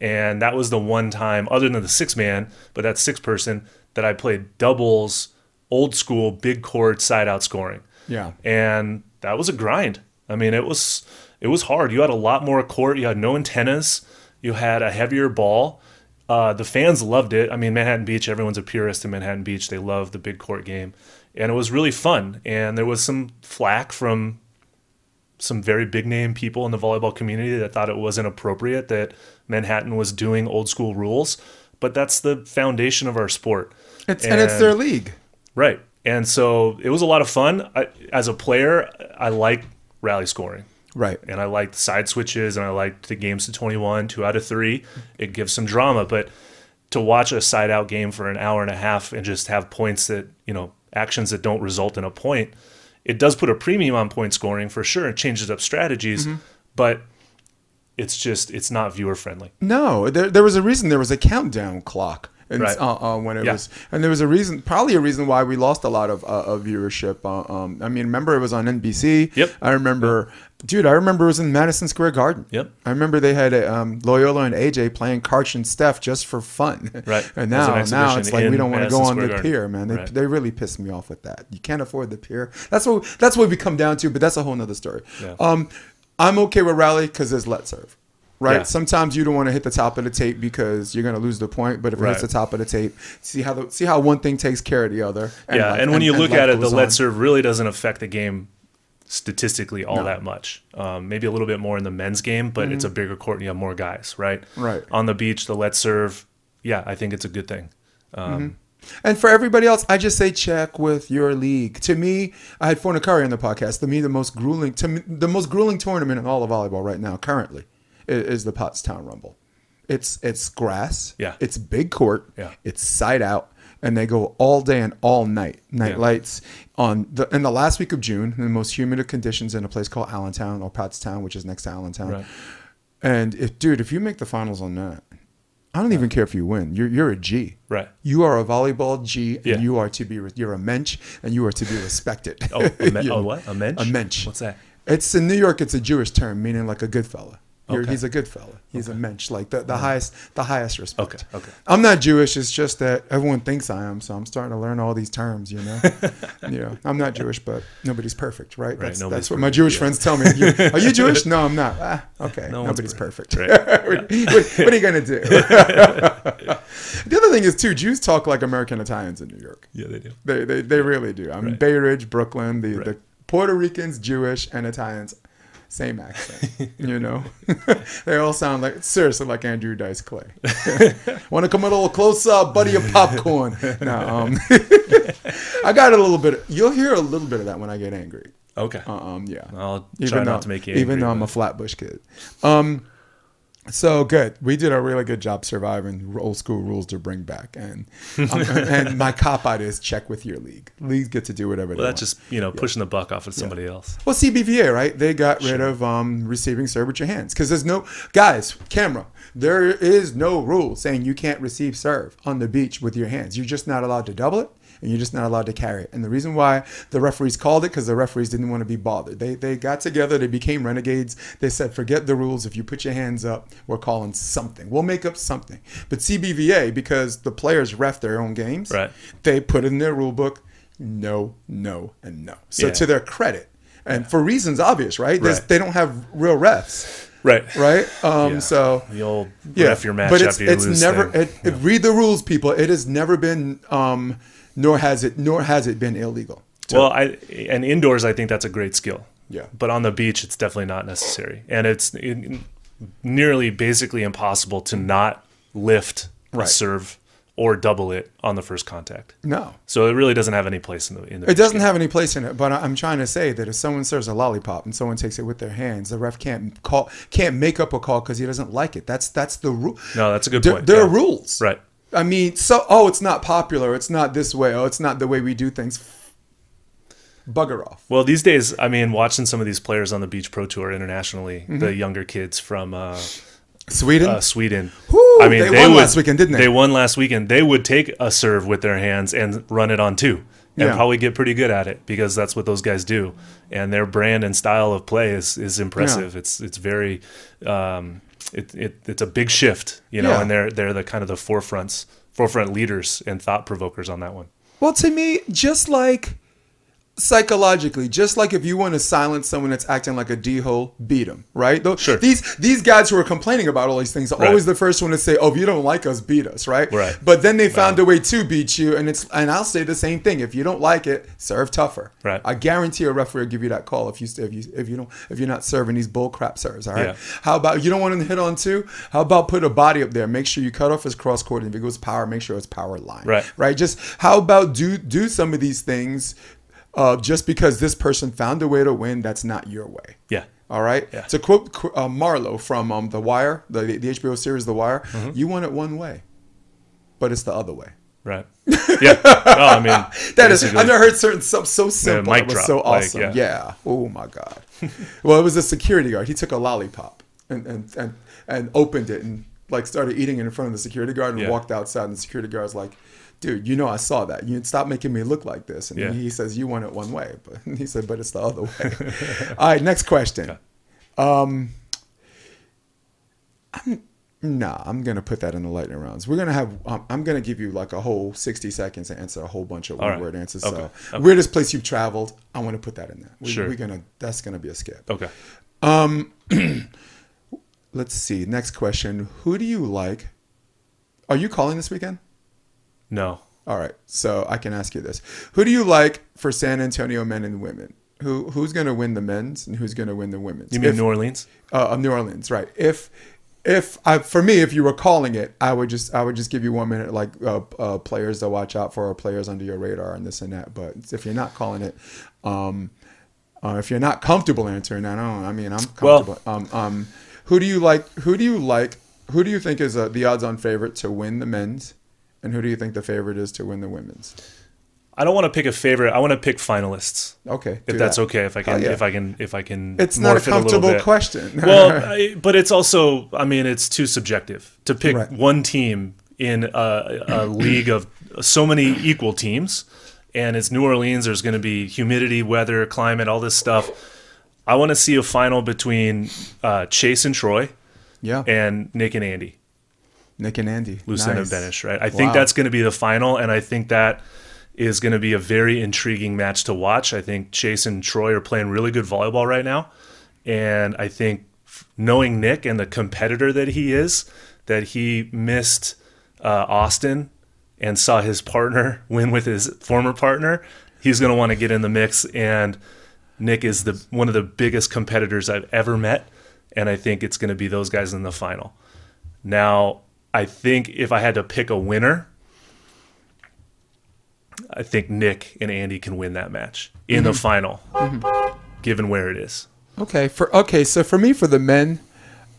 And that was the one time, other than the six man, but that's six person, that I played doubles, old school, big court, side out scoring. Yeah. And that was a grind. I mean, it was it was hard. You had a lot more court. You had no antennas. You had a heavier ball. Uh, the fans loved it. I mean, Manhattan Beach. Everyone's a purist in Manhattan Beach. They love the big court game, and it was really fun. And there was some flack from some very big name people in the volleyball community that thought it wasn't appropriate that Manhattan was doing old school rules. But that's the foundation of our sport. It's, and, it's their league. Right. And so it was a lot of fun. I, as a player, I like rally scoring. Right. And I liked side switches and I liked the games to 21, two out of three. It gives some drama. But to watch a side out game for an hour and a half and just have points that, you know, actions that don't result in a point, it does put a premium on point scoring for sure. It changes up strategies. Mm-hmm. But it's just, it's not viewer friendly. No, there, there was a reason there was a countdown clock And, Right. uh, uh, when it Yeah. was, and there was a reason, probably a reason why we lost a lot of, uh, of viewership. Uh, um, I mean, remember it was on NBC. Yep. I remember, dude. I remember it was in Madison Square Garden. Yep. I remember they had um, Loyola and AJ playing Karch and Steph just for fun. Right. And As an now, now it's like we don't want to go on the Garden. pier, man. They, Right. they really pissed me off with that. You can't afford the pier. That's what that's what we come down to. But that's a whole nother story. Yeah. Um, I'm okay with rally because there's let serve. Right. Yeah. Sometimes you don't want to hit the top of the tape because you're gonna lose the point. But if it hits the top of the tape, see how the see how one thing takes care of the other. yeah, life- and when you look at it, the let on. serve really doesn't affect the game statistically all No. that much. Um, maybe a little bit more in the men's game, but it's a bigger court and you have more guys, right? Mm-hmm. Right. On the beach, the let serve, yeah, I think it's a good thing. Um, And for everybody else, I just say check with your league. To me, I had Fornicari on the podcast. To me, the most grueling, to me, the most grueling tournament in all of volleyball right now, currently, is, the Pottstown Rumble. It's it's grass. Yeah. It's big court. Yeah. It's side out, and they go all day and all night. Night Yeah. lights on the in the last week of June, in the most humid of conditions in a place called Allentown or Pottstown, which is next to Allentown. Right. And if dude, if you make the finals on that, I don't even care if you win. You're you're a G. Right. You are a volleyball G, and Yeah. you are to be you're a mensch, and you are to be respected. Oh, a men- know, what? A mensch? A mensch. What's that? It's in New York. It's a Jewish term meaning like a good fella. You're, Okay. He's a good fella. He's a mensch, like the, the highest the highest respect. Okay, okay. I'm not Jewish. It's just that everyone thinks I am, so I'm starting to learn all these terms. You know, you know, I'm not Jewish, but nobody's perfect, right? That's, nobody's that's what my Jewish friends tell me. You- are you Jewish? No, I'm not. Ah, okay, No nobody's perfect. perfect. what, what- what are you gonna do? the other thing is too, Jews talk like American Italians in New York. Yeah, they do. They they, they really do. I mean, Right. Bay Ridge, Brooklyn, the, the Puerto Ricans, Jewish, and Italians, same accent. you know, they all sound like seriously like Andrew Dice Clay. Want to come a little closer, buddy? Of popcorn. No, um, I got a little bit. You'll hear a little bit of that when I get angry. Okay. Um, yeah. I'll Even try though, not to make you even angry, though I'm a Flatbush kid. Um, so good. We did a really good job surviving old school rules to bring back, and um, and my cop out is check with your league. Leagues get to do whatever they Well, want. that's just, you know, pushing the buck off of somebody else. Well, CBVA, right? They got rid of um, receiving serve with your hands because there's no guys camera. There is no rule saying you can't receive serve on the beach with your hands. You're just not allowed to double it, and you're just not allowed to carry it. And the reason why the referees called it because the referees didn't want to be bothered. They they got together. They became renegades. They said, forget the rules. If you put your hands up, we're calling something. We'll make up something. But CBVA, because the players ref their own games, Right. they put in their rule book no, no, and no. So Yeah. to their credit, and for reasons obvious, right? Right. They don't have real refs, Right. right? Um, Yeah. So The old yeah, ref your match but it's after you it's lose never. It, it, read the rules, people. It has never been, um, nor has it, nor has it been illegal. Well, I and indoors, I think that's a great skill. Yeah. But on the beach, it's definitely not necessary, and it's it, nearly basically impossible to not lift Right. serve or double it on the first contact. No, So it really doesn't have any place in the in the. it doesn't game. have any place in it. But I'm trying to say that if someone serves a lollipop and someone takes it with their hands, the ref can't call, can't make up a call because he doesn't like it. That's that's the rule. No, that's a good There, point. there are rules, Right. I mean, so oh, it's not popular. It's not this way. Oh, it's not the way we do things. Bugger off. Well, these days, I mean, watching some of these players on the beach pro tour internationally, Mm-hmm. the younger kids from uh, Sweden. uh, Sweden. I mean, they they, won would, last weekend, didn't they? They won last weekend. They would take a serve with their hands and run it on two, and Yeah. probably get pretty good at it because that's what those guys do. And their brand and style of play is is impressive. It's it's very, um, it, it it's a big shift, you know. Yeah. And they're they're the kind of the forefronts forefront leaders and thought provokers on that one. well, to me, just like psychologically, just like if you want to silence someone that's acting like a d hole, beat them, right? Those, Sure. These these guys who are complaining about all these things are Right. always the first one to say, "Oh, if you don't like us, beat us," right? Right. But then they found a way to beat you, and it's and I'll say the same thing. If you don't like it, serve tougher. Right. I guarantee a referee will give you that call if you if you if you don't if you're not serving these bull crap serves. All right. Yeah. How about you don't want him to hit on two? How about put a body up there? Make sure you cut off his cross court. And if it goes power, make sure it's power line. Right. Right. Just how about do do some of these things uh, just because this person found a way to win that's not your way. Yeah. All right. Yeah. To quote qu- uh, Marlo from um, The Wire, the, the HBO series The Wire, Mm-hmm. you want it one way, but it's the other way. Right. Yeah. Oh, I mean, That is, I've never heard certain stuff so simple. mic it was drop, so like, awesome. yeah. yeah. Oh my god. well, it was a security guard. He took a lollipop and and and, and opened it and like started eating it in front of the security guard and Yeah. walked outside, and the security guard's like. Dude, you know I saw that. You stop making me look like this. And Yeah. he says you want it one way, but he said, but it's the other way. All right, next question. Um, I'm nah. I'm gonna put that in the lightning rounds. We're gonna have. Um, I'm gonna give you like a whole 60 seconds to answer a whole bunch of one right. word answers. Okay. So Okay. weirdest place you've traveled. I want to put that in there. We, Sure. We're gonna. That's gonna be a skip. Okay. Um, Let's see. Next question. Who do you like? Are you calling this weekend? No. All right. So I can ask you this: Who do you like for San Antonio men and women? Who who's gonna win the men's and who's gonna win the women's? You mean If- New Orleans? uh, of New Orleans, right? If if I, for me, if you were calling it, I would just I would just give you one minute, like uh, uh, players to watch out for, or players under your radar, and this and that. But if you're not calling it, um, uh, if you're not comfortable answering, I don't. I mean, I'm Well- comfortable. um, um, who do you like? Who do you like? Who do you think is uh, the odds-on favorite to win the men's, and who do you think the favorite is to win the women's? I don't want to pick a favorite. I want to pick finalists. Okay, If that's that. okay, if I can, Oh, yeah. if I can, if I can. It's not a morph it little comfortable bit. question. well, I, but it's also, I mean, it's too subjective to pick Right. one team in a, a league of so many equal teams, and it's New Orleans. There's going to be humidity, weather, climate, all this stuff. I want to see a final between uh, Chase and Troy yeah, and Nick and Andy, Nick and Andy, Lucena Nice. Benesh, right? I think that's going to be the final, and I think that is going to be a very intriguing match to watch. I think Chase and Troy are playing really good volleyball right now, and I think knowing Nick and the competitor that he is, that he missed uh, Austin and saw his partner win with his former partner, he's going to want to get in the mix. And Nick is the one of the biggest competitors I've ever met, and I think it's going to be those guys in the final. Now, I think if I had to pick a winner, I think Nick and Andy can win that match in the final, given where it is. Okay, for okay, so for me, for the men,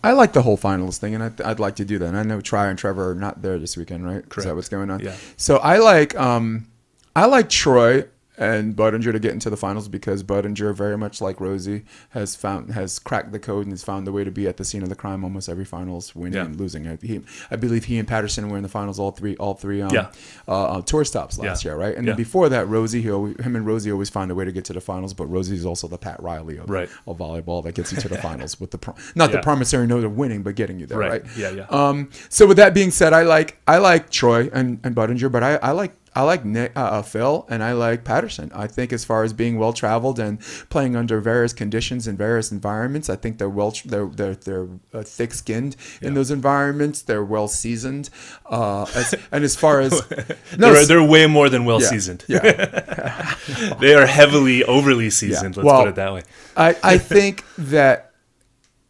I like the whole finals thing, and I'd, I'd like to do that. And I know Tri and Trevor are not there this weekend, right? Is that what's going on? Yeah. So I like um, I like Troy and Budinger to get into the finals because Budinger, very much like Rosie, has found has cracked the code and has found the way to be at the scene of the crime almost every finals, winning Yeah. and losing. I, he, I believe he and Patterson were in the finals all three all three um, Yeah. uh, uh, tour stops last Yeah. year, right? And then before that, Rosie, he always, him and Rosie always find a way to get to the finals, but Rosie's also the Pat Riley of, Right. of volleyball that gets you to the finals with the pro- not the promissory note of winning, but getting you there, right? Right. Yeah, yeah. Um, so with that being said, I like I like Troy and, and Budinger, but I, I like I like Nick, uh, uh, Phil and I like Patterson. I think as far as being well traveled and playing under various conditions and various environments, I think they're well they're they're, they're uh, thick skinned in those environments. They're well seasoned. Uh, as, and as far as no, they're, they're way more than well seasoned. yeah, they are heavily overly seasoned. Let's Well, put it that way. I, I think that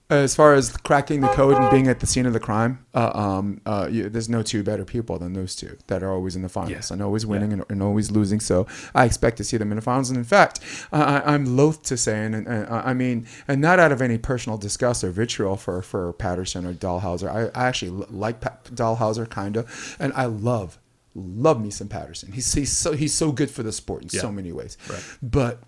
as far as cracking the code and being at the scene of the crime, uh, um, uh, you, there's no two better people than those two that are always in the finals Yeah. and always winning and, and always losing. So I expect to see them in the finals. And in fact, I, I'm loath to say, and, and uh, I mean, and not out of any personal disgust or vitriol for, for Patterson or Dalhausser. I, I actually like Pat Dalhausser kind of, and I love love me some Patterson. He's he's so he's so good for the sport in so many ways. Right. But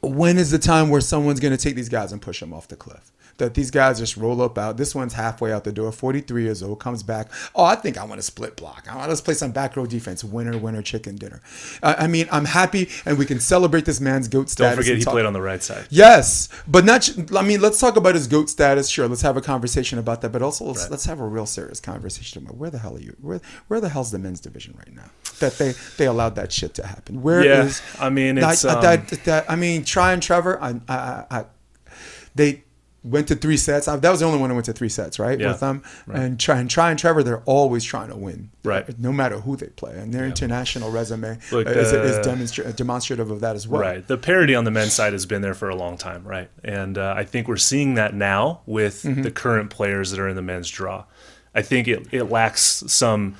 when is the time where someone's going to take these guys and push them off the cliff? That these guys just roll up out. This one's halfway out the door, 43 years old, comes back. Oh, I think I want to split block. I want to play some back row defense. Winner, winner, chicken dinner. Uh, I mean, I'm happy, and we can celebrate this man's goat status. Don't forget he talk- played on the right side. Yes, but not. I mean, let's talk about his goat status. Sure, let's have a conversation about that. But also, let's, Right. let's have a real serious conversation about where the hell are you? Where where the hell's the men's division right now? That they they allowed that shit to happen. Where is? Yeah, I mean, that, um, that, that- I mean, Tri and Trevor. I, I, I they went to three sets. I, that was the only one that went to three sets, right? Yeah, With them right. and Tri and Tri and Trevor. They're always trying to win, Right. No matter who they play, and their international resume Look, is, is demonstra- demonstrative of that as well. Right. The parity on the men's side has been there for a long time, right? And uh, I think we're seeing that now with Mm-hmm. the current players that are in the men's draw. I think it, it lacks some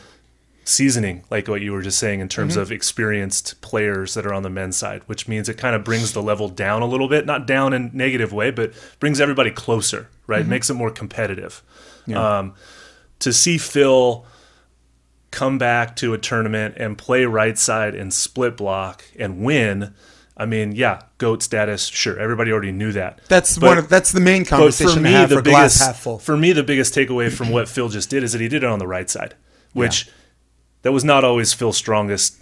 seasoning, like what you were just saying, in terms Mm-hmm. of experienced players that are on the men's side, which means it kind of brings the level down a little bit, not down in negative way, but brings everybody closer, right? Mm-hmm. Makes it more competitive. Um, to see Phil come back to a tournament and play right side and split block and win, I mean, yeah, goat status, sure. Everybody already knew that. That's But- one. Of, that's the main conversation for me, the biggest half full. for me the biggest takeaway from what Phil just did is that he did it on the right side, which that was not always Phil's strongest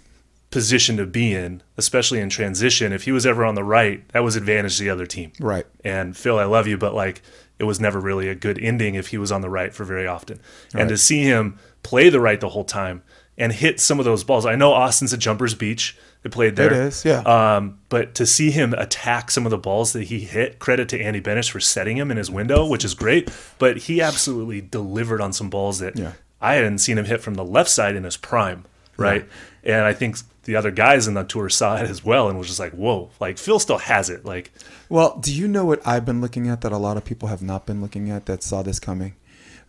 position to be in, especially in transition. If he was ever on the right, that was advantage to the other team. Right. And Phil, I love you, but like it was never really a good ending if he was on the right for very often. And to see him play the right the whole time and hit some of those balls. I know Austin's a jumper's beach. They played there. It is, yeah. Um, but to see him attack some of the balls that he hit, credit to Andy Benesh for setting him in his window, which is great. But he absolutely delivered on some balls that Yeah. I hadn't seen him hit from the left side in his prime, right? And I think the other guys in the tour saw it as well and was just like, "Whoa!" Like Phil still has it. Like, Well, do you know what I've been looking at that a lot of people have not been looking at that saw this coming?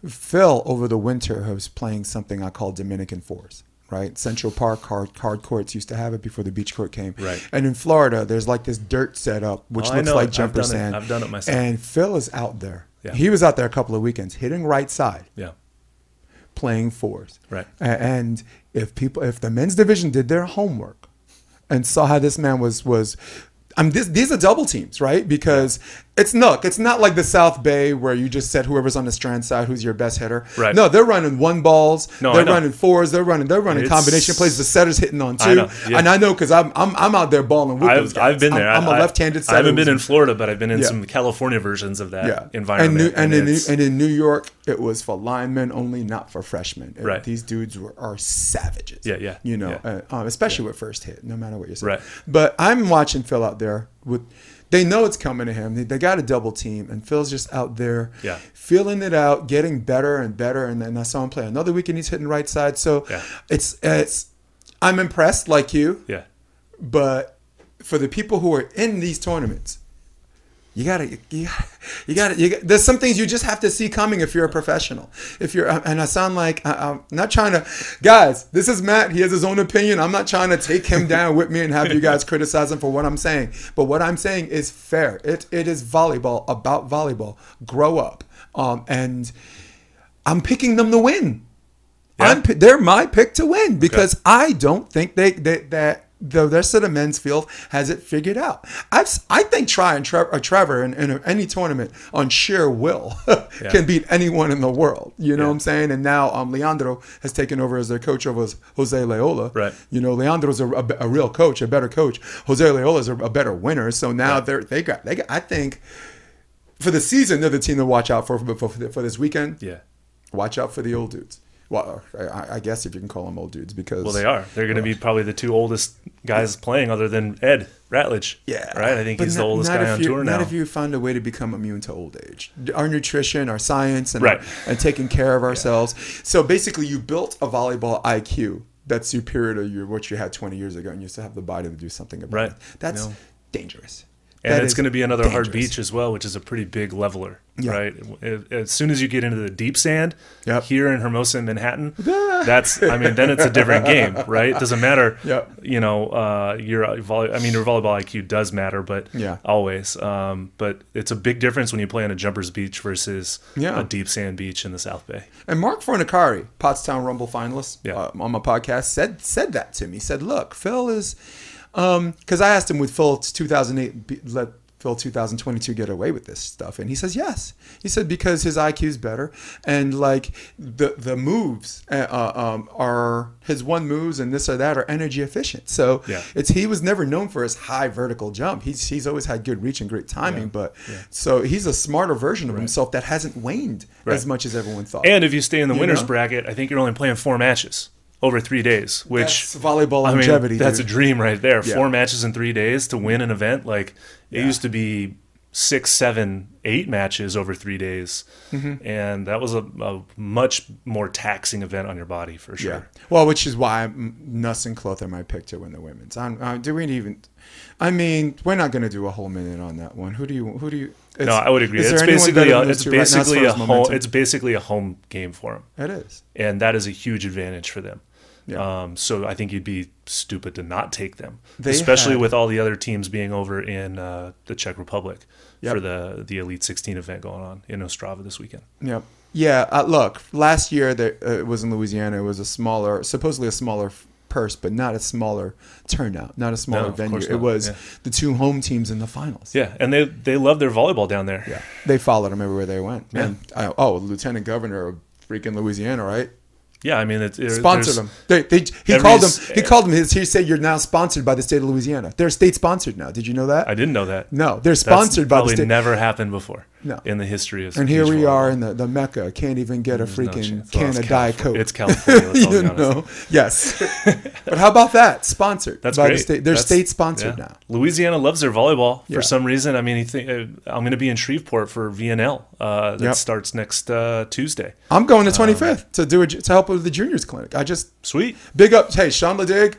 Phil over the winter was playing something I call Dominican fours. Right, Central Park hard, hard courts used to have it before the beach court came. Right. and in Florida, there's like this dirt setup which Oh, looks like it. I've jumper it. sand. I've done it myself. And Phil is out there. Yeah. He was out there a couple of weekends hitting right side, yeah, playing fours. Right. And if people, if the men's division did their homework and saw how this man was was, I mean, this, these are double teams, right? Because it's look, it's not like the South Bay where you just said whoever's on the strand side who's your best hitter. Right. No, they're running one balls. No, they're running fours. They're running. They're running It's- combination plays. The setter's hitting on two. I know, yeah. And I know because I'm, I'm I'm out there balling with I've, guys. I've been there. I'm, I'm a left-handed I haven't been in Florida, but I've been in Yeah. some California versions of that yeah. environment. And, New, and, in, New, and in New York, it was for linemen only, not for freshmen. It- Right. These dudes were, are savages. Yeah, yeah, You know, yeah. uh, um, especially with first hit, no matter what you're saying. Right. But I'm watching Phil out there with. They know it's coming to him. They, they got a double team, and Phil's just out there, Yeah. feeling it out, getting better and better. And then I saw him play another week, and he's hitting right side. So Yeah. it's it's. I'm impressed, like you, yeah, but for the people who are in these tournaments, you gotta, you gotta, you gotta, you got there's some things you just have to see coming if you're a professional. If you're, and I sound like I, I'm not trying to, guys. This is Matt. He has his own opinion. I'm not trying to take him down with me and have you guys criticize him for what I'm saying. But what I'm saying is fair. It, it is volleyball about volleyball. Grow up, um, and I'm picking them to win. Yeah. I'm, they're my pick to win because I don't think they, they that the rest of the men's field has it figured out. I've, I think Tri and Trevor, uh, Trevor in, in any tournament on sheer will can beat anyone in the world. You know Yeah. what I'm saying? And now um, Leandro has taken over as their coach over Jose Loiola. Right. You know, Leandro's a, a, a real coach, a better coach. Jose Loiola's a, a better winner. So now they're they got they got. I think for the season, they're the team to watch out for for, for, for this weekend yeah. watch out for the old dudes. Well, I, I guess if you can call them old dudes, because Well, they are. They're going to be probably the two oldest guys playing, other than Ed Ratledge. Yeah, right. I think he's not- the oldest guy on you- tour Not if you find a way to become immune to old age. Our nutrition, our science, and Right. and taking care of ourselves. So basically, you built a volleyball IQ that's superior to your what you had 20 years ago, and you still have the body to do something about Right. it. That's No. dangerous. And That it's going to be another hard beach as well, which is a pretty big leveler, Yeah. right? As soon as you get into the deep sand Yep. here in Hermosa and Manhattan, that's I mean, then it's a different game, right? It doesn't matter, Yep. you know, uh, your volley, I mean, your volleyball IQ does matter, but Yeah. always. Um, but it's a big difference when you play on a jumper's beach versus Yeah. a deep sand beach in the South Bay. And Mark Fornicari, Pottstown Rumble finalist, Yeah. uh, on my podcast, said said that to me. Said, "Look, Phil is," because I asked him, "Would Phil 2008 be, let Phil 2022 get away with this stuff?" And he says, "Yes." He said because his IQ is better, and like the the moves uh, uh, um, are his one moves and this or that are energy efficient. So Yeah. it's he was never known for his high vertical jump. He's he's always had good reach and great timing, Yeah. but so he's a smarter version of himself that hasn't waned Right. as much as everyone thought. And if you stay in the You winners know? bracket, I think you're only playing four matches over three days, which That's volleyball I mean, longevity. that's dude. a dream right there. Yeah. Four matches in three days to win an event. Like it Yeah. used to be six, seven, eight matches over three days, Mm-hmm. and that was a, a much more taxing event on your body for sure. Yeah. Well, which is why Nuss and Kloth are my pick to win the women's. I'm, uh, do we even? I mean, we're not going to do a whole minute on that one. Who do you? Who do you? No, I would agree. It's basically a, it's those two right now as basically far a home it's basically a home game for them, It is. and that is a huge advantage for them. Yeah. Um, so I think you'd be stupid to not take them, They especially had- with all the other teams being over in uh, the Czech Republic Yep. for the the Elite 16 event going on in Ostrava this weekend. Yep. Yeah. Uh, look, last year there, uh, it was in Louisiana. It was a smaller, supposedly a smaller purse, but not a smaller turnout, not a smaller of venue. It was yeah. the two home teams in the finals. Yeah, and they they love their volleyball down there. Yeah. They followed him everywhere they went. Yeah. And I, oh, Lieutenant Governor of freaking Louisiana, right? Yeah, I mean, it, it, Sponsored them. They, they, he every called them. He called them. His, he said, "You're now sponsored by the state of Louisiana. They're state sponsored now. Did you know that? I didn't know that. no, they're That's sponsored by the state. never happened before. No. in the history of. and here we volleyball. are in the, the Mecca. Can't even get a There's no freaking. Well, can it's of Diet. Coke. It's California. Let's all be you know, yes. but how about that? Sponsored That's by great. the state. They're That's- state sponsored yeah. now. Louisiana loves their volleyball Yeah. for some reason. I mean, think, uh, I'm going to be in Shreveport for VNL. Uh, that Yep. starts next uh, Tuesday. I'm going Um, the 25th to do a, to help with the juniors clinic. I just Sweet. big up. Hey, Sean Ledig,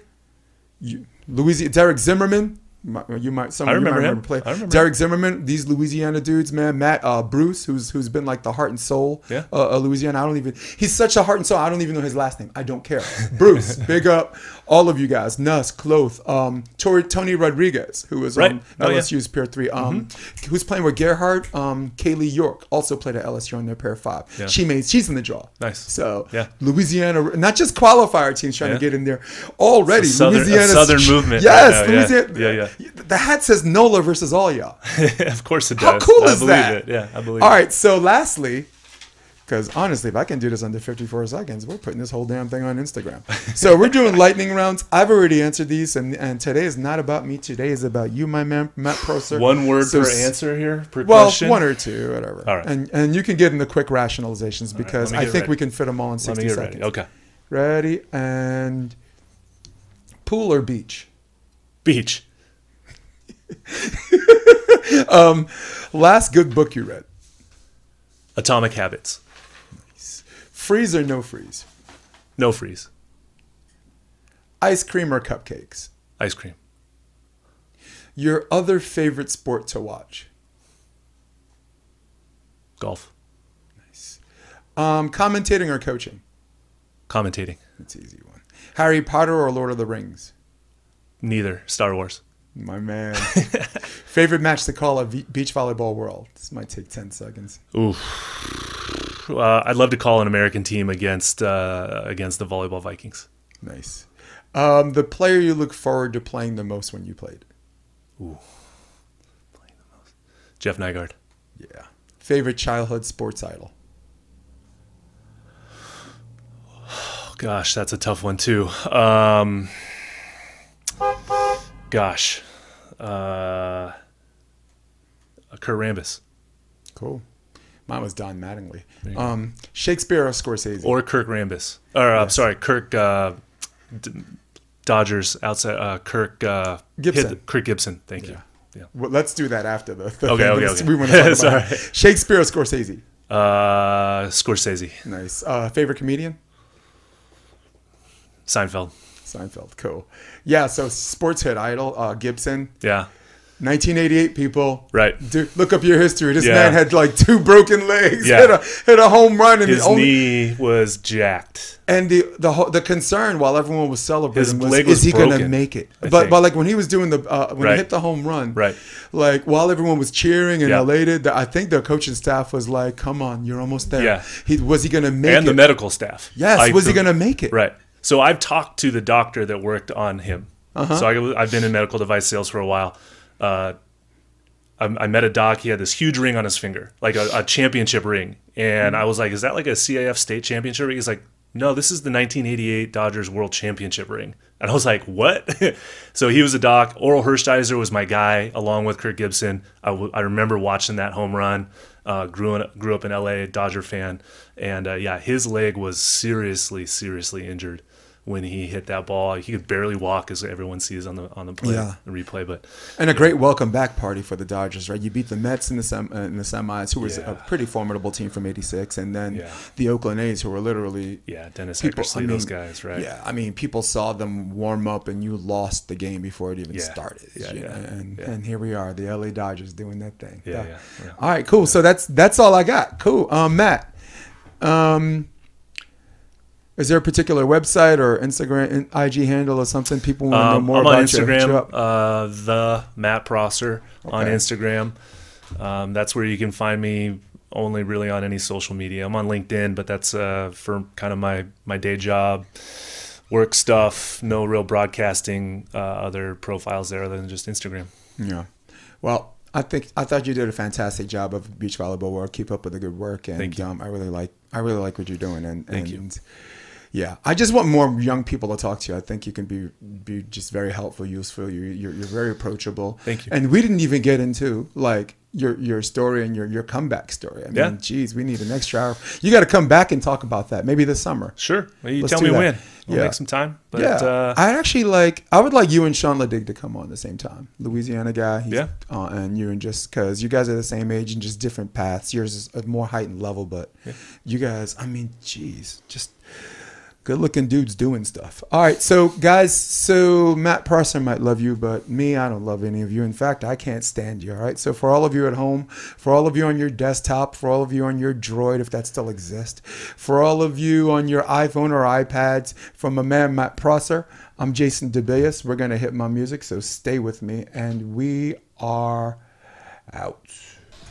you, Louisiana, Derek Zimmerman. You might some I of you might remember him. remember play. I remember Derek Zimmerman. These Louisiana dudes, man. Matt uh, Bruce, who's who's been like the heart and soul Yeah. uh, of Louisiana. I don't even. He's such a heart and soul. I don't even know his last name. I don't care. Bruce, big up all of you guys. Nuss, Kloth, um, Tori, Toni Rodriguez, who was Right. on Oh, yeah. LSU's pair three. Um, who's playing with Gerhard. Um, Kaylee York also played at LSU on their pair five. Yeah. She made. She's in the draw. Nice. So Yeah. Louisiana, not just qualifier teams trying Yeah. to get in there already. It's a southern- a southern movement Yes, right now, yeah. Louisiana. Yeah, The hat says NOLA versus all y'all. of course it does. How cool I is believe that? It. Yeah, I believe All right. So, lastly, because honestly, if I can do this under 54 seconds, we're putting this whole damn thing on Instagram. So we're doing lightning rounds. I've already answered these, and, and today is not about me. Today is about you, my man, Matt Prosser. One word So per answer here per Well, question. one or two, whatever. All right. And and you can get into quick rationalizations because me I think ready. we can fit them all in 60 Let me get seconds. ready. Okay. Ready and pool or beach? Beach. Um, last good book you read? Atomic Habits. Freeze or no freeze? No freeze. Ice cream or cupcakes? Ice cream. Your other favorite sport to watch? Golf. Nice. Um, commentating or coaching? Commentating. That's an easy one. Harry Potter or Lord of the Rings? Neither. Star Wars. My man. favorite match to call a v- beach volleyball world? This might take 10 seconds. Oof. Uh, I'd love to call an American team against uh, against the volleyball Vikings. Nice. Um, the player you look forward to playing the most when you played? Ooh, playing the most. Jeff Nygaard. Yeah. Favorite childhood sports idol? Oh, gosh, that's a tough one too. Um, gosh, uh, Kurt Rambis Cool. Mine was Don Mattingly. Um, Shakespeare or Scorsese? or Kirk Rambis, or uh, sorry, Kirk uh, D- Dodgers outside. Uh, Kirk uh, Gibson. hit- Kirk Gibson. Thank you. Yeah. Well, let's do that after the. the Okay, okay, okay. We want to talk about Sorry. Shakespeare or Scorsese? Uh, Scorsese, Nice. Uh, favorite comedian? Seinfeld. Seinfeld. Cool. Yeah. So sports hit idol uh, Gibson. Yeah, 1988 people. right. Dude, look up your history. This Yeah. man had like two broken legs. Yeah. Hit a hit a home run and His the only, knee was jacked. and the the whole, the concern while everyone was celebrating was, leg is he going to make it? I But think. but like when he was doing the uh, when Right. he hit the home run, Right. Like while everyone was cheering and Yeah. elated, the, I think the coaching staff was like, "Come on, you're almost there." Yeah. He was he going to make and it? And the medical staff. yes. I- was he going to make it? Right. So I've talked to the doctor that worked on him. Uh-huh. So I, I've been in medical device sales for a while. Uh, I, I met a doc. He had this huge ring on his finger, like a, a championship ring. And I was like, "Is that like a CIF state championship ring?" He's like, "No, this is the 1988 Dodgers World Championship ring." And I was like, "What?" so he was a doc. Orel Hershiser was my guy, along with Kirk Gibson. I, w- I remember watching that home run. Uh, grew in, grew up in LA, Dodger fan, and uh, yeah, his leg was seriously, seriously injured when he hit that ball. He could barely walk, as everyone sees on the on the play, Yeah. the replay. But And a great welcome back party for the Dodgers, right? You beat the Mets in the sem- uh, in the semis, who was Yeah. a pretty formidable team from '86, and then Yeah. the Oakland A's, who were literally yeah, Dennis People- Eckersley, I those mean, guys, right? Yeah, I mean, people saw them warm up, and you lost the game before it even started. Yeah, yeah, know, and and here we are, the LA Dodgers doing that thing. Yeah, yeah, yeah. All right, cool. So that's that's all I got. Cool. Um, Matt, um, is there a particular website or Instagram, IG handle or something people want to know more Um, more I'm about? on Instagram, uh, the Matt Prosser on Instagram. Um, that's where you can find me. Only really on any social media. I'm on LinkedIn, but that's uh, for kind of my my day job. work stuff. No real broadcasting uh, other profiles there other than just Instagram. Yeah. Well, I think I thought you did a fantastic job of beach volleyball work. Keep up with the good work, and Thank you. Um, I really like I really like what you're doing. And Thank and, you. Yeah, I just want more young people to talk to you. I think you can be be just very helpful, useful. You're you're, you're very approachable. Thank you. And we didn't even get into like your your story and your your comeback story. I mean, Yeah. geez, we need an extra hour. You got to come back and talk about that maybe this summer. Sure. Well, you Let's tell me that. when. We'll Yeah. make some time. But yeah, uh, I'd actually like. I would like you and Sean Ledig to come on at the same time. Louisiana guy. He's, Yeah. Uh, and you and just because you guys are the same age and just different paths. Yours is a more heightened level, but you guys. I mean, geez, just good looking dudes doing stuff. All right, so guys, so Matt Prosser might love you, but me, I don't love any of you. In fact, I can't stand you. All right, so for all of you at home, for all of you on your desktop, for all of you on your Droid, if that still exists, for all of you on your iPhone or iPads, from a man Matt Prosser, I'm Jason DeBias. We're gonna hit my music, so stay with me, and we are out.